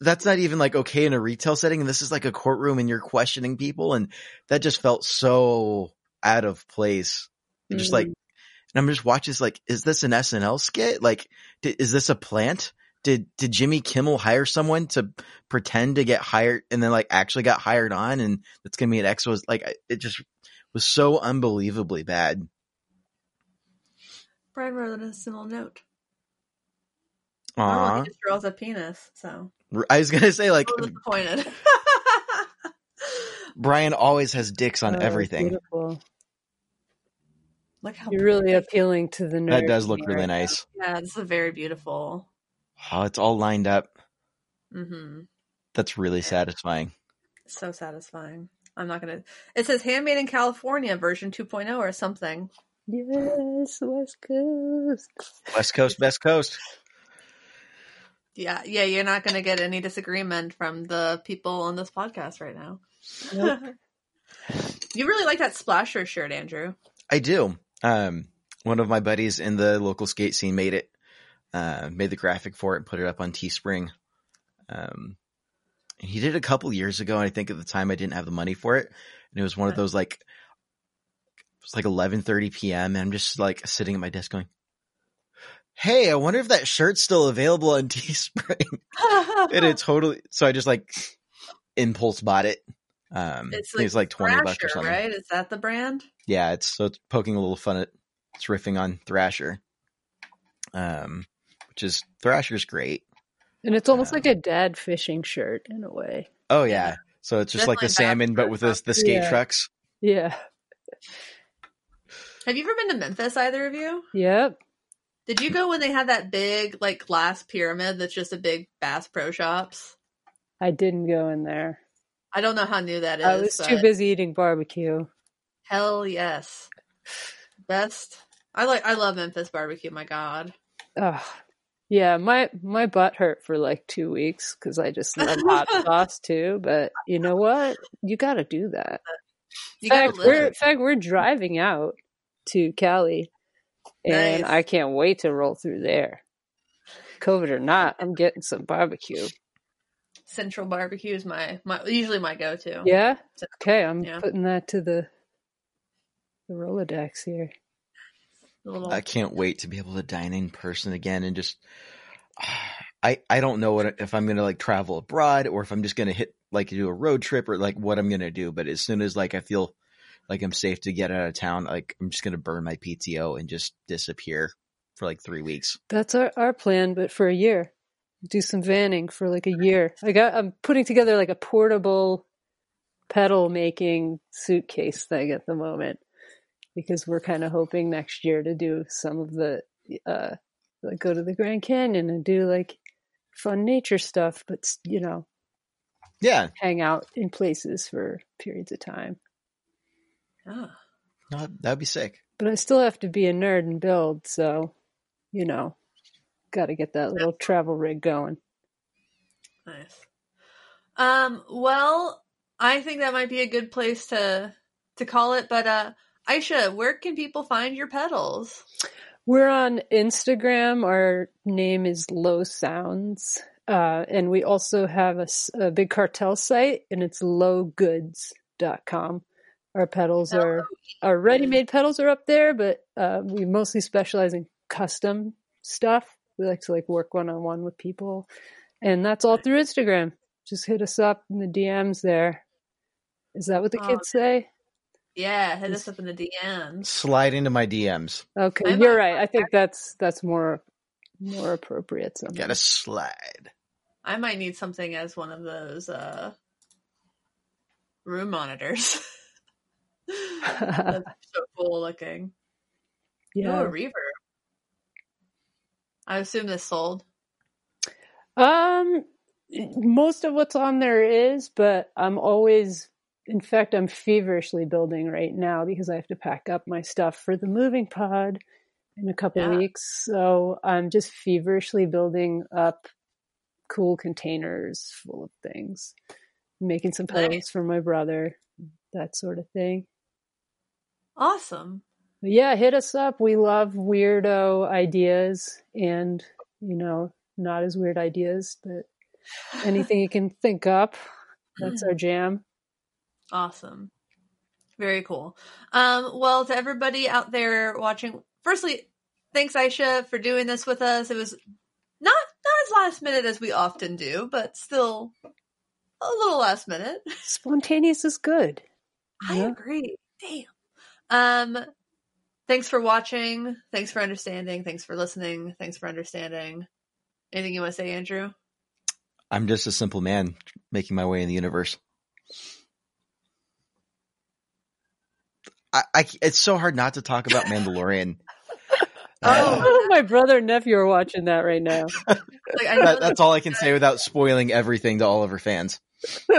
that's not even like okay in a retail setting and this is like a courtroom and you're questioning people and that just felt so out of place And just like Mm. And i'm just watching this like is this an snl skit like di- is this a plant did did Jimmy Kimmel hire someone to pretend to get hired and then like actually got hired on and that's gonna be an X was like it just was so unbelievably bad. Brian wrote a little note. Oh, well, Aw. he just draws a penis, so I was gonna say like a little disappointed. Brian always has dicks on Oh, everything. Beautiful. Look how You're really appealing to the nerd. That does look really nice. Yeah, this is very beautiful. Oh, it's all lined up. Mm-hmm. That's really satisfying. So satisfying. I'm not gonna. It says handmade in California version 2.0 or something. Yes, West Coast. West Coast, best coast. Yeah, yeah. You're not gonna get any disagreement from the people on this podcast right now. Nope. you really like that splasher shirt, Andrew. I do. Um, one of my buddies in the local skate scene made it, uh, made the graphic for it and put it up on Teespring. Um, and he did it a couple years ago. And I think at the time I didn't have the money for it. And it was one of those like, it was like 11:30 p.m. and I'm just like sitting at my desk going, "Hey, I wonder if that shirt's still available on Teespring." and it totally. So I just like impulse bought it. Um, it's I think it's like 20 bucks or Thrasher, something. right? Is that the brand? Yeah, it's so it's poking a little fun at it's riffing on Thrasher. Um which is Thrasher's great. And it's almost Um, like a dad fishing shirt in a way. Oh yeah. Yeah. So it's just like the salmon but with the, the skate Yeah. trucks. Yeah. Have you ever been to Memphis? Either of you? Yep. Did you go when they had that big like glass pyramid that's just a big Bass Pro Shops? I didn't go in there. I don't know how new that is. I was too busy eating barbecue. Hell yes, best. I like. I love Memphis barbecue. My God. Yeah, my my butt hurt for like two weeks because I just love hot sauce too. But you know what? You got to do that. You in fact, we're, in fact, we're driving out to Cali, and Nice. I can't wait to roll through there. COVID or not, I'm getting some barbecue. Central barbecue is my my usually my go to. Yeah. So- Okay, I'm Yeah. putting that to the the Rolodex here. Little I can't wait to be able to dine in person again and just I I don't know what if I'm going to like travel abroad or if I'm just going to hit like do a road trip or like what I'm going to do, but as soon as like I feel like I'm safe to get out of town, like I'm just going to burn my PTO and just disappear for like 3 weeks. That's our, our plan, but for a year. Do some vanning for like a year. I got I'm putting together like a portable pedal making suitcase thing at the moment because we're kind of hoping next year to do some of the uh like go to the Grand Canyon and do like fun nature stuff, but you know, Yeah, hang out in places for periods of time. Ah. no, that'd be sick. But I still have to be a nerd and build, so you know, got to get that little travel rig going. Nice. Um, well, I think that might be a good place to to call it. But uh, Aisha, where can people find your pedals? We're on Instagram. Our name is Low Sounds. Uh, and we also have a big cartel site, and it's lowgoods.com. Our pedals are, our ready made pedals are up there, but uh, we mostly specialize in custom stuff. We like to like work one on one with people, and that's all through Instagram. Just hit us up in the DMs there. Is that what the Oh, kids say? Yeah, hit us up in the DMs. Slide into my DMs. Okay, I'm you're right. I think that's that's more more appropriate. Something. Got to slide. I might need something as one of those uh room monitors. That's so cool looking. yeah. Oh, a reverb. I assume this sold. Um, most of what's on there is, but I'm always in fact, I'm feverishly building right now because I have to pack up my stuff for the moving pod in a couple Yeah. weeks. So I'm just feverishly building up cool containers full of things, making some Nice. pillows for my brother, that sort of thing. Awesome. Yeah, hit us up. We love weirdo ideas and, you know, not as weird ideas, but anything you can think up. That's our jam. Awesome. Very cool. Um, well, to everybody out there watching, firstly, thanks Aisha for doing this with us. It was not not as last minute as we often do, but still a little last minute. Spontaneous is good. I Yeah. agree. Damn. Um, thanks for watching. Thanks for understanding. Thanks for listening. Thanks for understanding. Anything you want to say, Andrew? I'm just a simple man making my way in the universe. I, I it's so hard not to talk about Mandalorian. Uh, Oh. my brother and nephew are watching that right now. Like I that, that's all I can say without spoiling everything to all of her fans.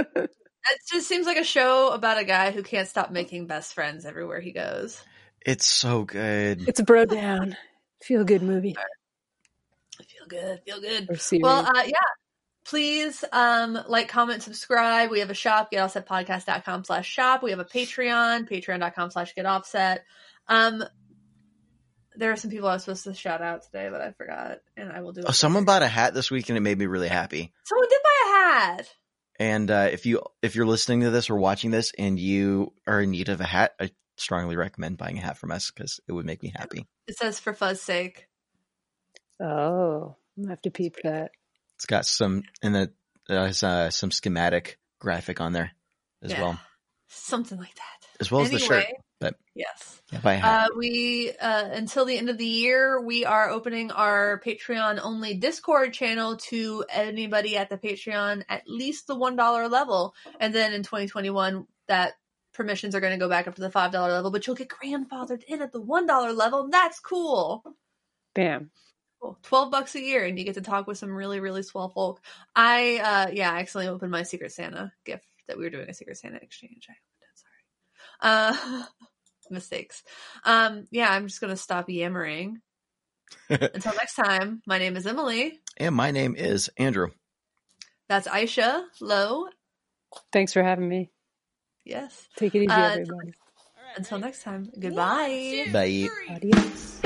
It just seems like a show about a guy who can't stop making best friends everywhere he goes. It's so good. It's a bro down. Feel good movie Feel good, feel good. Well, uh, yeah. Please um, like, comment, subscribe. We have a shop, getoffsetpodcast.com slash shop. We have a Patreon, patreon.com slash getoffset. Um, there are some people I was supposed to shout out today, but I forgot, and I will do it. Oh, someone bought a hat this week and it made me really happy. Someone did buy a hat. And uh, if you if you're listening to this or watching this and you are in need of a hat, I strongly recommend buying a hat from us because it would make me happy. It says for fuzz's sake. oh, I'm gonna have to peep that. It's got some in the uh, has, uh, some schematic graphic on there as Yeah. well, Something like that. as well as the shirt. But Yes. yeah, buy a hat. Uh, we uh, until the end of the year, we are opening our Patreon only Discord channel to anybody at the Patreon at least the one dollar level, and then in 2021, that permissions are going to go back up to the five dollar level, but you'll get grandfathered in at the one dollar level. and That's cool. Bam. Cool. 12 bucks a year and you get to talk with some really really swell folk i uh yeah i accidentally opened my secret santa gift that we were doing a secret santa exchange i opened it sorry uh mistakes um yeah i'm just gonna stop yammering until next time my name is emily and my name is Andrew. that's aisha low Thanks for having me. Yes Take it easy, Uh, everybody. until next time goodbye Bye. Adios.